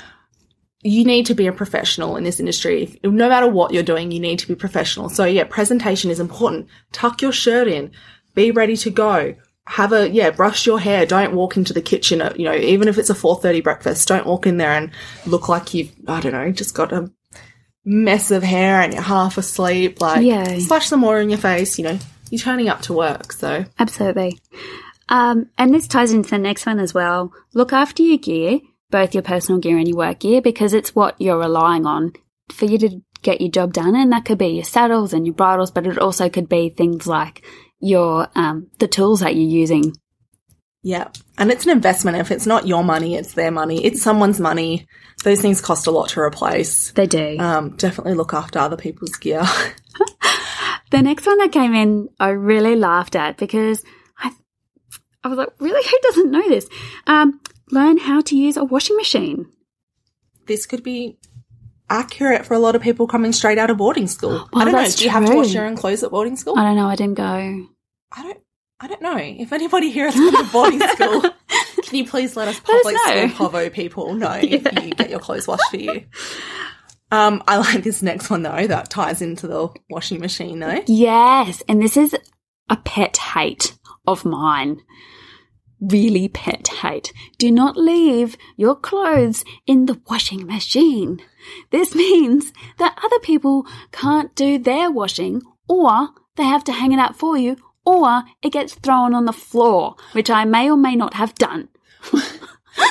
S2: You need to be a professional in this industry. No matter what you're doing, you need to be professional. So yeah, presentation is important. Tuck your shirt in. Be ready to go. Have a, yeah, brush your hair. Don't walk into the kitchen you know, even if it's a 4.30 breakfast, don't walk in there and look like you've, I don't know, just got a mess of hair and you're half asleep. Like,
S1: Yeah.
S2: splash some water in your face, you know, you're turning up to work. So,
S1: Absolutely. Um, and this ties into the next one as well. Look after your gear, both your personal gear and your work gear, because it's what you're relying on for you to get your job done. And that could be your saddles and your bridles, but it also could be things like your um, the tools that you're using.
S2: Yeah. And it's an investment. If it's not your money, it's their money. It's someone's money. Those things cost a lot to replace.
S1: They do.
S2: Um, definitely look after other people's gear.
S1: The next one that came in, I really laughed at because I, I was like, really, who doesn't know this? Um, learn how to use a washing machine.
S2: this could be accurate for a lot of people coming straight out of boarding school.
S1: Well,
S2: I don't know. Do you have to wash your own clothes at boarding school?
S1: I don't know, I didn't go.
S2: I don't. I don't know. If anybody here has been to boarding school, can you please let us
S1: Let us
S2: public school povo people know if you get your clothes washed for you? Um, I like this next one though. That ties into the washing machine though.
S1: Yes, and this is a pet hate of mine. Really pet hate. Do not leave your clothes in the washing machine. This means that other people can't do their washing or they have to hang it out for you or it gets thrown on the floor, which I may or may not have done.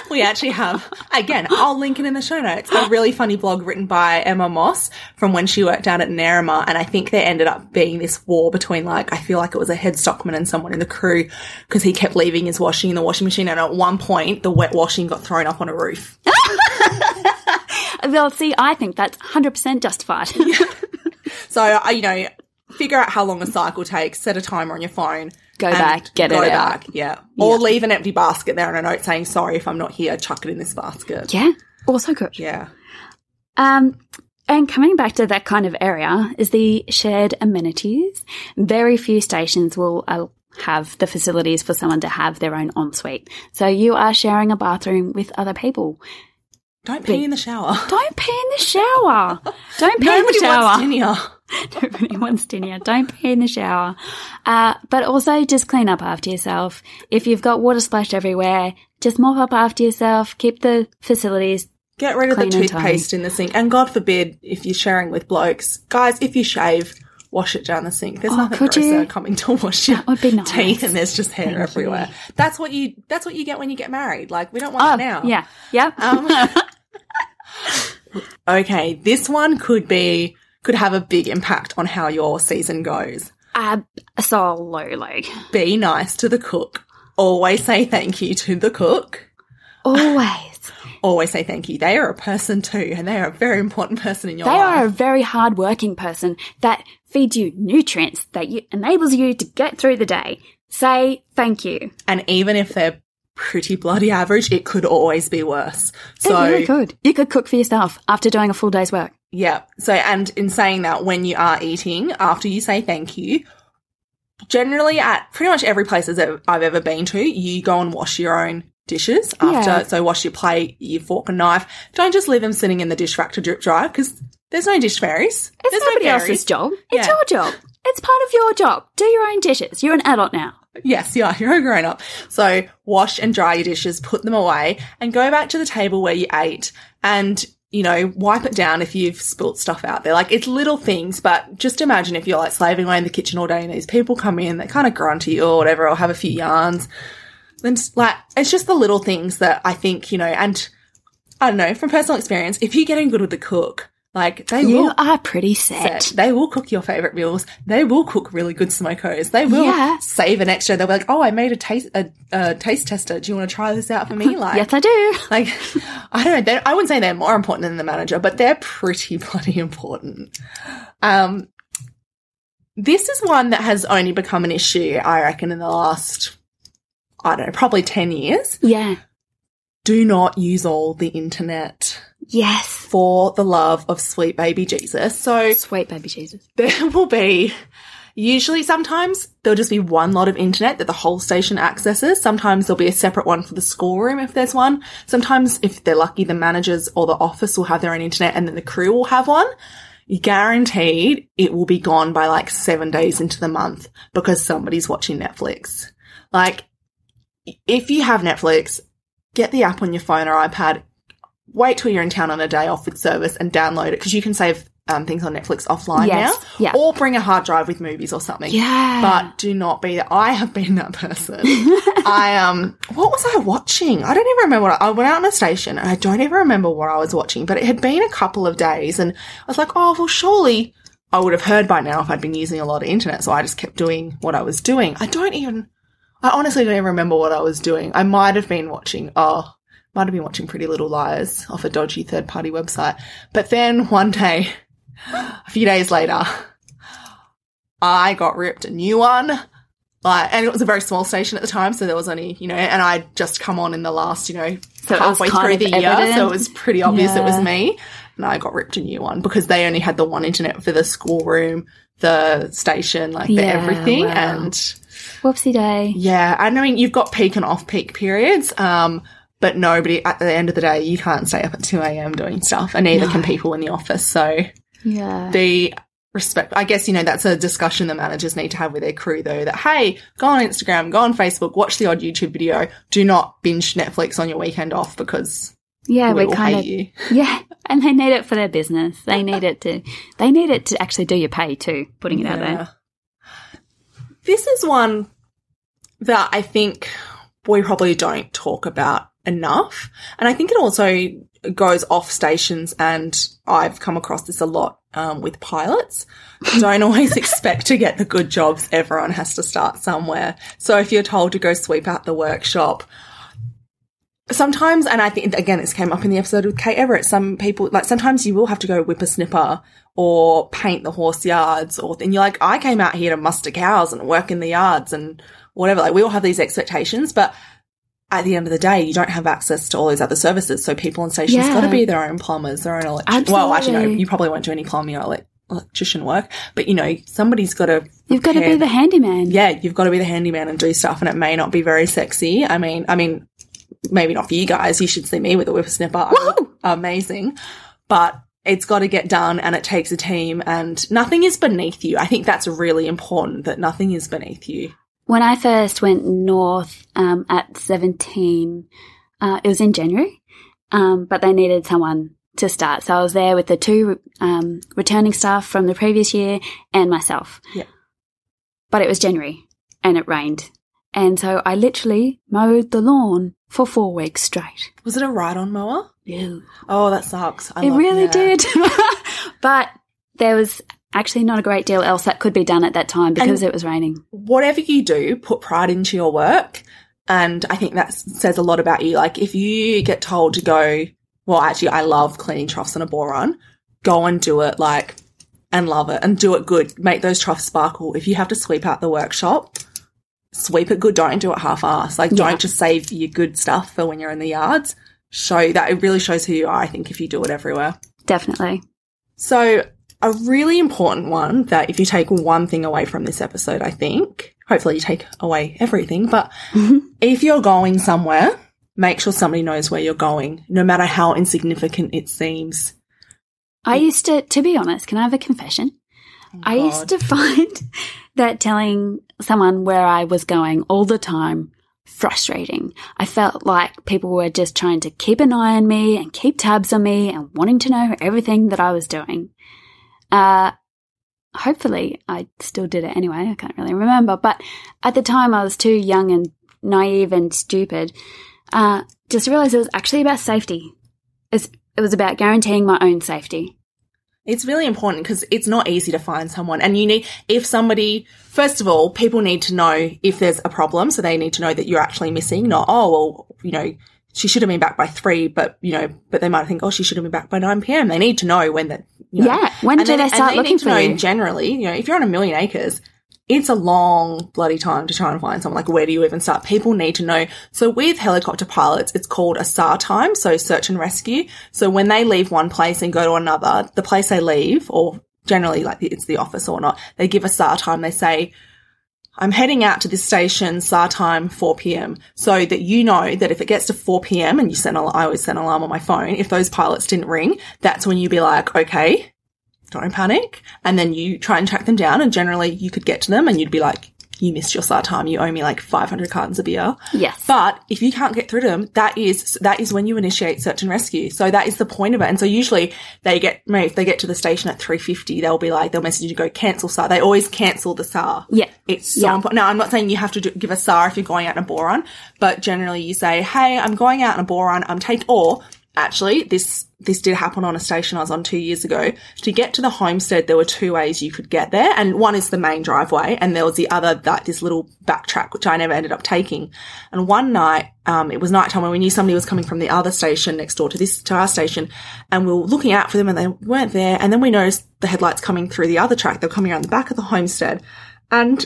S2: We actually have again. I'll link it in the show notes. A really funny blog written by Emma Moss from when she worked down at Narama, and I think there ended up being this war between like I feel like it was a head stockman and someone in the crew because he kept leaving his washing in the washing machine, and at one point the wet washing got thrown up on a roof.
S1: Well, see, I think that's 100% justified.
S2: So you know, figure out how long a cycle takes, set a timer on your phone.
S1: Go back, get
S2: go
S1: it
S2: back,
S1: out.
S2: yeah. Or leave an empty basket there and a note saying, sorry if I'm not here, chuck it in this basket.
S1: yeah, also good.
S2: Yeah.
S1: Um, And coming back to that kind of area is the shared amenities. Very few stations will uh, have the facilities for someone to have their own ensuite. So you are sharing a bathroom with other people.
S2: Don't pee in the shower.
S1: Don't pee in the shower. Don't pee in the shower.
S2: wants tinea.
S1: Nobody wants tinea. Don't pee in the shower. Uh, but also just clean up after yourself. If you've got water splashed everywhere, just mop up after yourself. Keep the facilities.
S2: Get rid of the toothpaste in the sink. And God forbid, if you're sharing with blokes, guys, if you shave, wash it down the sink. There's nothing
S1: Oh, could
S2: grosser
S1: you?
S2: coming to wash your
S1: That would be nice.
S2: teeth and there's just hair
S1: Thank
S2: everywhere.
S1: you.
S2: That's what you that's what you get when you get married. Like we don't want
S1: Oh,
S2: it now.
S1: yeah. Yep.
S2: Um, okay, this one could be could have a big impact on how your season goes.
S1: Absolutely.
S2: Be nice to the cook. Always say thank you to the cook.
S1: Always.
S2: Always say thank you. They are a person too, and they are a very important person in your
S1: They
S2: life.
S1: They are a very hard working person that feeds you nutrients that you, enables you to get through the day. Say thank you.
S2: And even if they're pretty bloody average, it could always be worse. So,
S1: it really could. You could cook for yourself after doing a full day's work.
S2: yeah. So, and in saying that, when you are eating, after you say thank you, generally at pretty much every place that I've ever been to, you go and wash your own dishes after.
S1: Yeah.
S2: So, wash your plate, your fork and knife. Don't just leave them sitting in the dish rack to drip dry because there's no dish fairies.
S1: It's
S2: there's
S1: nobody
S2: no
S1: else's job. It's
S2: Yeah.
S1: your job. It's part of your job. Do your own dishes. You're an adult now.
S2: Yes, yeah, you're a grown up. So wash and dry your dishes, put them away, and go back to the table where you ate and, you know, wipe it down if you've spilt stuff out there. Like it's little things, but just imagine if you're like slaving away in the kitchen all day and these people come in, they kind of grunt at you or whatever, or have a few yarns. Then s- like, it's just the little things that I think, you know, and I don't know, from personal experience, if you're getting good with the cook, like they
S1: You
S2: will
S1: are pretty set.
S2: set. They will cook your favorite meals. They will cook really good smokos. They will
S1: Yeah.
S2: save an extra. They'll be like, "Oh, I made a taste a, a taste tester. Do you want to try this out for me?" Like,
S1: Yes, I do.
S2: like I don't know. I wouldn't say they're more important than the manager, but they're pretty bloody important. Um, this is one that has only become an issue, I reckon, in the last, I don't know, probably ten years.
S1: Yeah.
S2: Do not use all the internet
S1: Yes.
S2: for the love of sweet baby Jesus. So
S1: Sweet baby Jesus.
S2: there will be usually sometimes there'll just be one lot of internet that the whole station accesses. Sometimes there'll be a separate one for the schoolroom if there's one. Sometimes if they're lucky, the managers or the office will have their own internet and then the crew will have one. Guaranteed it will be gone by like seven days into the month because somebody's watching Netflix. Like if you have Netflix, get the app on your phone or iPad, wait till you're in town on a day off with service and download it because you can save um, things on Netflix offline
S1: Yes,
S2: now.
S1: yeah.
S2: Or bring a hard drive with movies or something.
S1: Yeah.
S2: But do not be that. I have been that person. I, um, what was I watching? I don't even remember what I, I went out on a station and I don't even remember what I was watching, but it had been a couple of days and I was like, oh, well, surely I would have heard by now if I'd been using a lot of internet. So I just kept doing what I was doing. I don't even, I honestly don't even remember what I was doing. I might have been watching, oh, might have been watching Pretty Little Liars off a dodgy third party website. But then one day, a few days later, I got ripped a new one. Like, and it was a very small station at the time, so there was only, you know, and I'd just come on in the last, you know,
S1: So
S2: halfway through the year, so it was pretty obvious it was me. And I got ripped a new one because they only had the one internet for the schoolroom, the station, like the
S1: Yeah,
S2: everything.
S1: wow.
S2: And
S1: Whoopsie day.
S2: yeah, I mean, you've got peak and off peak periods, um, but nobody, at the end of the day, you can't stay up at 2 a.m. doing stuff, and neither can people in the office. So
S1: Yeah.
S2: the respect, I guess, you know, that's a discussion the managers need to have with their crew, though, that, hey, go on Instagram, go on Facebook, watch the odd YouTube video. Do not binge Netflix on your weekend off because
S1: yeah,
S2: we
S1: we kind of
S2: you.
S1: Yeah, and they need it for their business. They need it to. They need it to actually do your pay too. Putting it out there.
S2: This is one that I think we probably don't talk about enough. And I think it also goes off stations and I've come across this a lot um, with pilots. Don't always expect to get the good jobs. Everyone has to start somewhere. So if you're told to go sweep out the workshop, sometimes, and I think again, this came up in the episode with Kate Everett. Some people like sometimes you will have to go whippersnipper or paint the horse yards, or and you're like, I came out here to muster cows and work in the yards and whatever. Like we all have these expectations, but at the end of the day, you don't have access to all those other services. So people on stations
S1: Yeah.
S2: got to be their own plumbers, their own electricians. Well, actually, no, you probably won't do any plumbing or elec electrician work, but you know, somebody's got to.
S1: You've got to be the handyman.
S2: yeah, you've got to be the handyman and do stuff, and it may not be very sexy. I mean, I mean, maybe not for you guys. You should see me with a look amazing, but it's got to get done, and it takes a team, and nothing is beneath you. I think that's really important that nothing is beneath you.
S1: When I first went north um, at 17, uh, it was in January, um, but they needed someone to start. So I was there with the two um, returning staff from the previous year and myself.
S2: Yeah.
S1: But it was January and it rained. And so I literally mowed the lawn for four weeks straight.
S2: Was it a ride-on mower?
S1: Ew.
S2: Oh, that sucks. I
S1: It
S2: love-
S1: really
S2: yeah.
S1: did. but there was actually not a great deal else that could be done at that time because it was raining.
S2: whatever you do, put pride into your work. And I think that says a lot about you. Like if you get told to go, well, actually, I love cleaning troughs on a bore run. Go and do it like, and love it and do it good. Make those troughs sparkle. If you have to sweep out the workshop, sweep it good. Don't do it half-assed. Like
S1: Yeah.
S2: don't just save your good stuff for when you're in the yards. Show that it really shows who you are. I think if you do it everywhere.
S1: Definitely.
S2: So, a really important one that if you take one thing away from this episode, I think, hopefully you take away everything, but if you're going somewhere, make sure somebody knows where you're going, no matter how insignificant it seems.
S1: I used to, to be honest, can I have a confession? Oh, I used to find that telling someone where I was going all the time frustrating. I felt like people were just trying to keep an eye on me and keep tabs on me and wanting to know everything that I was doing. Uh, hopefully I still did it anyway. I can't really remember, but at the time I was too young and naive and stupid. Uh, just realized it was actually about safety. It's, it was about guaranteeing my own safety.
S2: It's really important because it's not easy to find someone. And you need, if somebody, first of all, people need to know if there's a problem. So they need to know that you're actually missing, not, oh, well, you know, she should have been back by three, but, you know, but they might think, oh, she should have been back by 9 p.m. They need to know when that, you know.
S1: Yeah. When
S2: And
S1: do
S2: then-
S1: they start
S2: and
S1: looking
S2: need to
S1: for
S2: know
S1: you?
S2: Generally, you know, if you're on a million acres, it's a long bloody time to try and find someone. Like, where do you even start? People need to know. So with helicopter pilots, it's called a SAR time, so search and rescue. So when they leave one place and go to another, the place they leave, or generally like it's the office or not, they give a SAR time. They say, I'm heading out to this station, SAR time 4 p.m. So that you know that if it gets to 4 p.m. and you send, I always send an alarm on my phone, if those pilots didn't ring, that's when you'd be like, okay, don't panic. And then you try and track them down. And generally you could get to them and you'd be like, you missed your SAR time. You owe me like 500 cartons of beer.
S1: Yes.
S2: But if you can't get through to them, that is that is when you initiate search and rescue. So that is the point of it. And so usually they get maybe if they get to the station at three fifty, they'll be like they'll message you to go cancel SAR. They always cancel the SAR.
S1: Yeah.
S2: It's so
S1: Yeah.
S2: important. Now I'm not saying you have to do, give a SAR if you're going out in a bore run, but generally you say, hey, I'm going out in a bore run. I'm taking or actually this this did happen on a station I was on two years ago. To get to the homestead, there were two ways you could get there, and one is the main driveway, and there was the other that this little backtrack which I never ended up taking. And one night, um, it was nighttime, and we knew somebody was coming from the other station next door to this to our station, and we were looking out for them, and they weren't there. And then we noticed the headlights coming through the other track. They're coming around the back of the homestead, and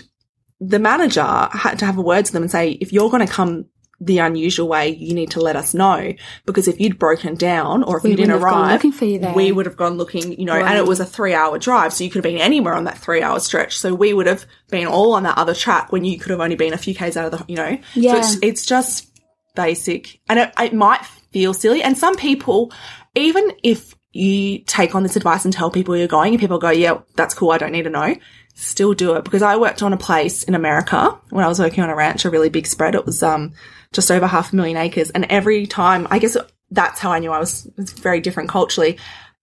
S2: the manager had to have a word to them and say, if you're going to come the unusual way, you need to let us know because if you'd broken down or if
S1: We
S2: you didn't
S1: wouldn't have gone
S2: arrive,
S1: looking for you there.
S2: we would have gone looking, you know, and it was a three hour drive. So you could have been anywhere on that three hour stretch. So we would have been all on that other track when you could have only been a few Ks out of the, you know,
S1: Yeah.
S2: so it's, it's just basic and it, it might feel silly. And some people, even if you take on this advice and tell people you're going and people go, yeah, that's cool. I don't need to know. Still do it because I worked on a place in America when I was working on a ranch, a really big spread. It was, um, just over half a million acres. And every time, I guess that's how I knew I was, was very different culturally.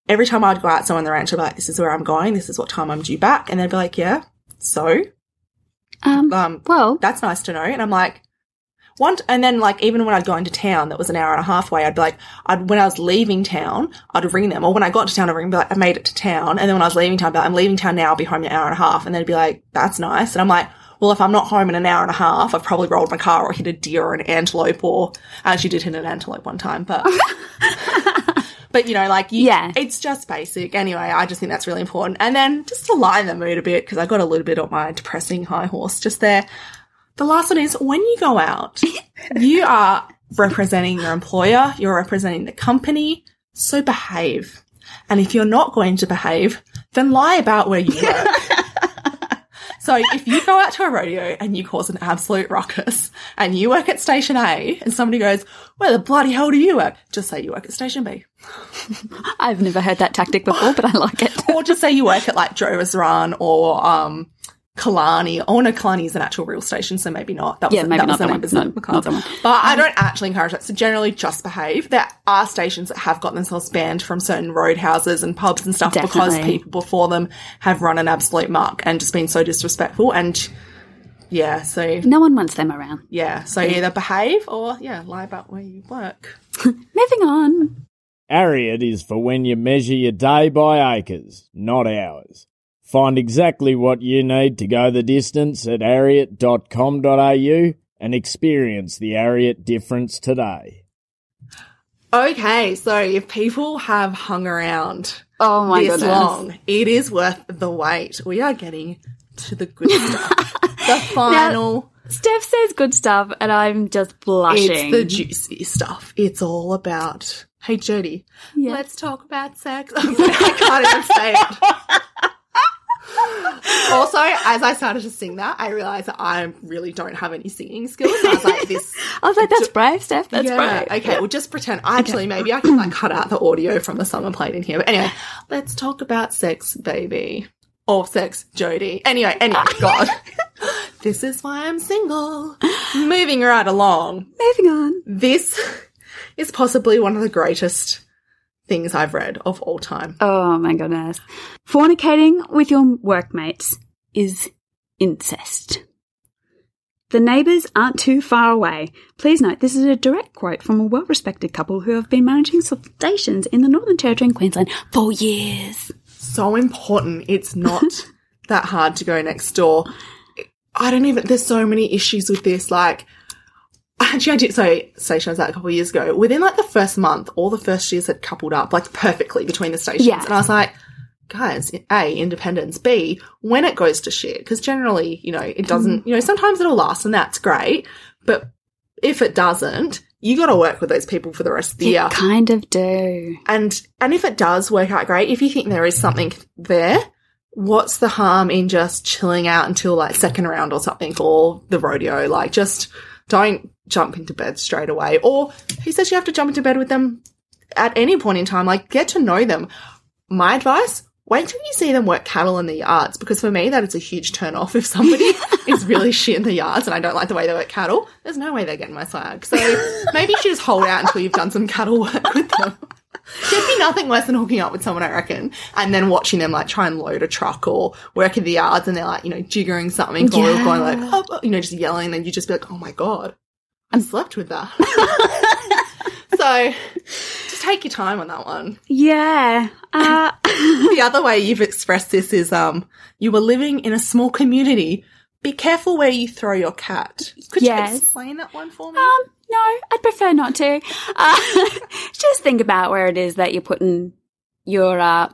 S2: Every time I'd go out somewhere on the ranch, I'd be like, this is where I'm going. This is what time I'm due back. And they'd be like, yeah. So,
S1: Um,
S2: um,
S1: well,
S2: that's nice to know. And I'm like, one, and then like even when I'd go into town, that was an hour and a half away. I'd be like, I'd when I was leaving town, I'd ring them, or when I got to town, I'd ring, be like, I made it to town. And then when I was leaving town, I'd be like, I'm leaving town now. I'll be home in an hour and a half. And they'd be like, that's nice. And I'm like, well, if I'm not home in an hour and a half, I've probably rolled my car or hit a deer or an antelope, or I actually did hit an antelope one time, but. But you know, like you,
S1: Yeah.
S2: it's just basic. Anyway, I just think that's really important. And then just to lighten the mood a bit, because I got a little bit on my depressing high horse just there. The last one is when you go out, you are representing your employer, you're representing the company, so behave. And if you're not going to behave, then lie about where you work. so if you go out to a rodeo and you cause an absolute ruckus and you work at station A and somebody goes, where the bloody hell do you work? Just say you work at station B.
S1: I've never heard that tactic before, but I like it.
S2: or just say you work at like Drovers Run or um Killarney. Oh no, Killarney is an actual real station, so maybe not. That was,
S1: Yeah, maybe
S2: that
S1: not
S2: was the
S1: that
S2: name,
S1: one.
S2: isn't?
S1: No,
S2: McCarthy.
S1: not that one.
S2: But I um, don't actually encourage that. So generally, just behave. There are stations that have got themselves banned from certain roadhouses and pubs and stuff because people before them have run an absolute muck and just been so disrespectful. And yeah, so
S1: No one wants them around.
S2: yeah, so either behave or yeah, lie about where you work.
S1: Moving on.
S3: Ariat is for when you measure your day by acres, not hours. Find exactly what you need to go the distance at ariat.com.au and experience the Ariat difference today.
S2: Okay, so if people have hung around
S1: Oh my
S2: this
S1: goodness.
S2: long, it is worth the wait. We are getting to the good stuff. the final,
S1: Steph says good stuff, and I'm just blushing.
S2: it's the juicy stuff. It's all about, hey Jody,
S1: Yeah.
S2: let's talk about sex. I'm sorry, I can't even say it. also, as I started to sing that, I realized that I really don't have any singing skills. I was like, this
S1: I was like, that's brave, Steph. That's
S2: yeah.
S1: brave.
S2: Okay, well, just pretend. Actually, maybe I can like cut out the audio from the song I played in here. But anyway, let's talk about sex, baby. Or sex, Jody. Anyway, anyway, God. this is why I'm single. Moving right along.
S1: Moving on.
S2: This is possibly one of the greatest things I've read of all time.
S1: Oh my goodness. Fornicating with your workmates is incest. The neighbours aren't too far away. Please note this is a direct quote from a well respected couple who have been managing stations in the Northern Territory and Queensland for years.
S2: so important. It's not that hard to go next door. I don't even, there's so many issues with this. Like, actually, I did, so station I was at a couple of years ago. Within like the first month, all the first years had coupled up like perfectly between the stations.
S1: Yeah.
S2: And I was like, guys, A, independence. B, when it goes to shit, because generally, you know, it doesn't, mm-hmm. you know, sometimes it'll last and that's great. But if it doesn't, you got to work with those people for the rest of the year.
S1: Kind of do.
S2: And and if it does work out great, if you think there is something there, what's the harm in just chilling out until like second round or something or the rodeo? Like just don't jump into bed straight away. Or who says you have to jump into bed with them at any point in time? Like get to know them. My advice, wait till you see them work cattle in the yards because for me that is a huge turn off if somebody is really shit in the yards and I don't like the way they work cattle, there's no way they're getting my swag. So maybe you should just hold out until you've done some cattle work with them. There'd be nothing worse than hooking up with someone, I reckon, and then watching them like try and load a truck or work in the yards and they're like, you know, jiggering something or
S1: Yeah.
S2: going like, oh, oh, you know, just yelling and you just be like, oh my God, I slept with that. so just take your time on that one.
S1: Yeah. Uh,
S2: The other way you've expressed this is um you were living in a small community. Be careful where you throw your cat. Could
S1: Yes.
S2: you explain that one for me?
S1: um, no, I'd prefer not to. Uh, just think about where it is that you're putting your uh,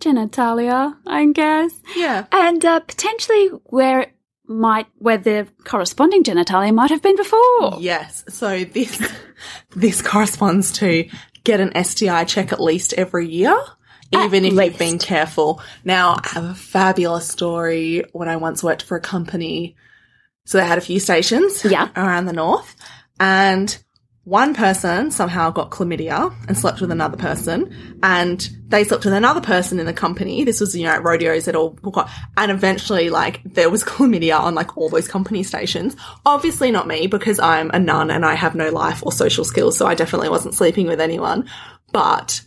S1: genitalia, I guess.
S2: yeah.
S1: and uh, potentially where it might where the corresponding genitalia might have been before.
S2: Yes. So this this corresponds to get an STI check at least every year. Even if
S1: least.
S2: you've been careful. Now, I have a fabulous story when I once worked for a company. So they had a few stations
S1: Yeah.
S2: around the north and one person somehow got chlamydia and slept with another person and they slept with another person in the company. This was, you know, at rodeos that all got, and eventually like there was chlamydia on like all those company stations. Obviously not me because I'm a nun and I have no life or social skills. So I definitely wasn't sleeping with anyone. But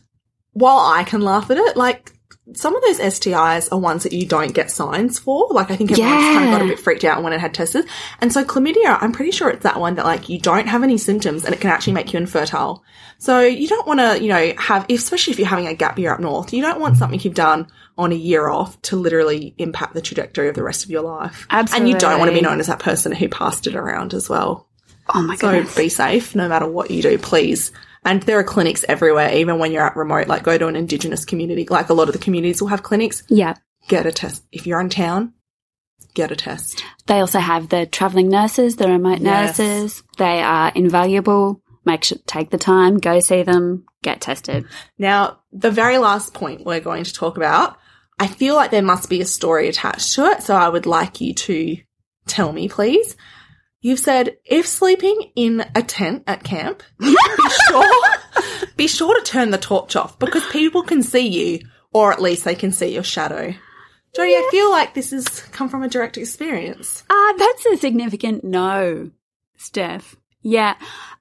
S2: while I can laugh at it, like some of those STIs are ones that you don't get signs for. Like I think everyone's kind of got a bit freaked out when it had tested. And so chlamydia, I'm pretty sure it's that one that like you don't have any symptoms and it can actually make you infertile. So you don't want to, you know, have, especially if you're having a gap year up north, you don't want something you've done on a year off to literally impact the trajectory of the rest of your life. Absolutely. And you don't want to be known as that person who passed it around as well.
S1: Oh my god.
S2: So
S1: goodness.
S2: be safe no matter what you do, please. And there are clinics everywhere, even when you're at remote, like go to an indigenous community. Like a lot of the communities will have clinics.
S1: yeah.
S2: Get a test. If you're in town, get a test.
S1: They also have the traveling nurses, the remote
S2: Yes.
S1: nurses. They are invaluable. Make sure take the time, go see them, get tested.
S2: Now, the very last point we're going to talk about, I feel like there must be a story attached to it, so I would like you to tell me, please. You've said if sleeping in a tent at camp, be sure be sure to turn the torch off because people can see you, or at least they can see your shadow. Jodie, I feel like this has come from a direct experience.
S1: Ah, that's a significant no, Steph. Yeah.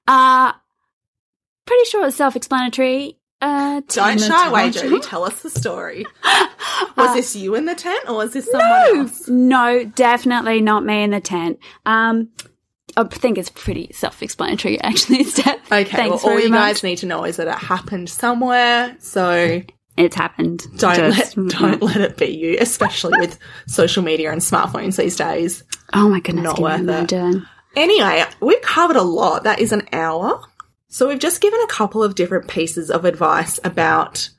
S1: Uh pretty sure it's self-explanatory. Uh,
S2: Don't shy away, Jodie. Tell us the story. Was this you in the tent, or was this someone else?
S1: No, definitely not me in the tent. Um, I think it's pretty self-explanatory, actually, Steph.
S2: Okay,
S1: Thanks
S2: well, all you
S1: much.
S2: guys need to know is that it happened somewhere, so
S1: It's happened.
S2: don't
S1: Just-
S2: let don't let it be you, especially with social media and smartphones these days.
S1: Oh my goodness,
S2: Not worth it. Anyway, we've covered a lot. That is an hour. So we've just given a couple of different pieces of advice about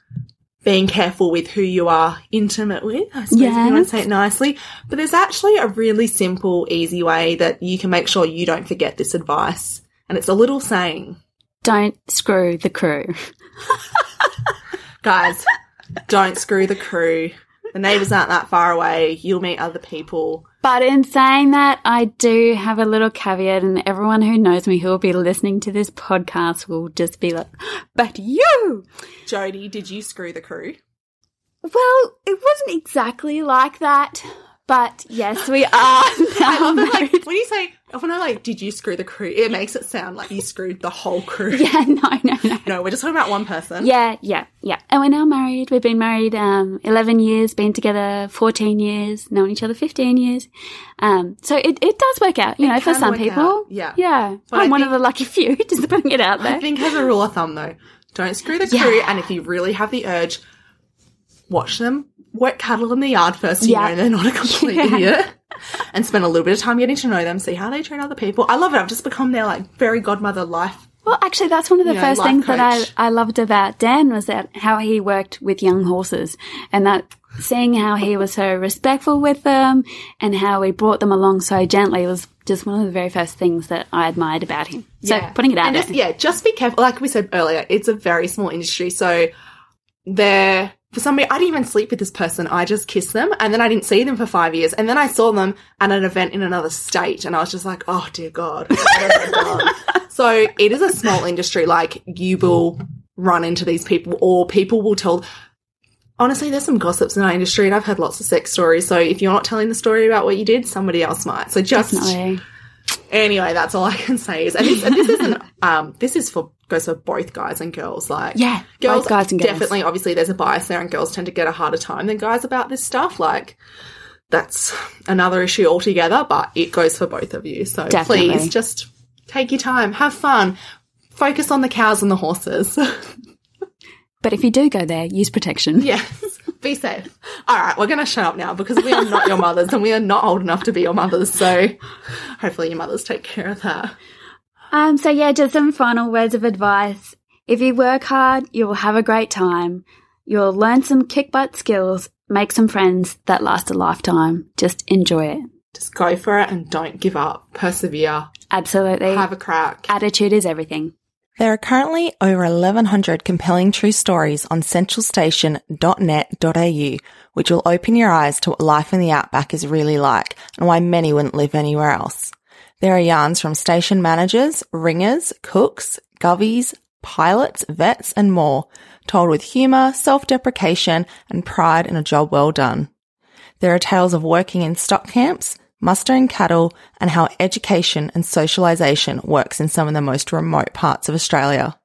S2: being careful with who you are intimate with, I suppose if you want to say it nicely. But there's actually a really simple, easy way that you can make sure you don't forget this advice. And it's a little saying.
S1: Don't screw the crew.
S2: Guys, don't screw the crew. The neighbours aren't that far away. You'll meet other people.
S1: But in saying that, I do have a little caveat, and everyone who knows me who will be listening to this podcast will just be like, but you!
S2: Jodie, did you screw the crew?
S1: Well, it wasn't exactly like that, but yes, we are
S2: I love it. Like, when you say, when I like, did you screw the crew? It makes it sound like you screwed the whole crew.
S1: Yeah, no, no, no.
S2: No, we're just talking about one person.
S1: Yeah, yeah, yeah. And we're now married. We've been married um, 11 years, been together 14 years, known each other 15 years. Um, so it, it does work out, you know, for some people.
S2: out, yeah.
S1: Yeah.
S2: But
S1: I'm
S2: I
S1: one
S2: think-
S1: of the lucky few, just putting it out there.
S2: I think as a rule of thumb though, don't screw the crew.
S1: Yeah.
S2: And if you really have the urge, watch them work cattle in the yard first. You
S1: Yeah.
S2: know they're not a complete
S1: Yeah.
S2: idiot. And spend a little bit of time getting to know them, see how they treat other people. I love it. I've just become their like very godmother life.
S1: Well, actually, that's one of the
S2: You know,
S1: first
S2: life
S1: things that I. I loved about Dan was that how he worked with young horses and that seeing how he was so respectful with them and how he brought them along so gently was just one of the very first things that I admired about him. So putting it out
S2: and
S1: there.
S2: just, yeah, just be careful. Like we said earlier, it's a very small industry, so they're for somebody. I didn't even sleep with this person. I just kissed them, and then I didn't see them for five years, and then I saw them at an event in another state, and I was just like, oh dear God. so it is a small industry. Like you will run into these people, or people will tell. Honestly, there's some gossips in our industry, and I've heard lots of sex stories. So if you're not telling the story about what you did, somebody else might. So just
S1: Definitely.
S2: Anyway, that's all I can say is, and this, and this isn't, um, this is for goes for both guys and girls. Like,
S1: Yeah,
S2: girls,
S1: both guys and girls.
S2: definitely, obviously, there's a bias there, and girls tend to get a harder time than guys about this stuff. Like, that's another issue altogether, but it goes for both of you. So
S1: Definitely.
S2: please, just take your time, have fun, focus on the cows and the horses.
S1: But if you do go there, use protection.
S2: yes, be safe. All right, we're going to shut up now because we are not your mothers, and we are not old enough to be your mothers. So hopefully, your mothers take care of that.
S1: Um, so yeah, just some final words of advice. If you work hard, you will have a great time. You'll learn some kick butt skills, make some friends that last a lifetime. Just enjoy it.
S2: Just go for it and don't give up. Persevere.
S1: Absolutely.
S2: Have a crack.
S1: Attitude is everything.
S2: There are currently over 1100 compelling true stories on centralstation.net.au, which will open your eyes to what life in the outback is really like and why many wouldn't live anywhere else. There are yarns from station managers, ringers, cooks, govies, pilots, vets, and more, told with humour, self-deprecation, and pride in a job well done. There are tales of working in stock camps, mustering cattle, and how education and socialisation works in some of the most remote parts of Australia.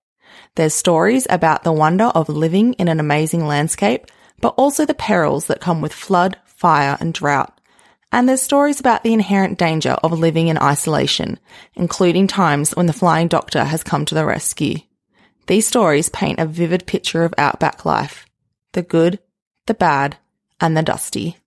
S2: There's stories about the wonder of living in an amazing landscape, but also the perils that come with flood, fire, and drought. And there's stories about the inherent danger of living in isolation, including times when the flying doctor has come to the rescue. These stories paint a vivid picture of outback life. The good, the bad, and the dusty.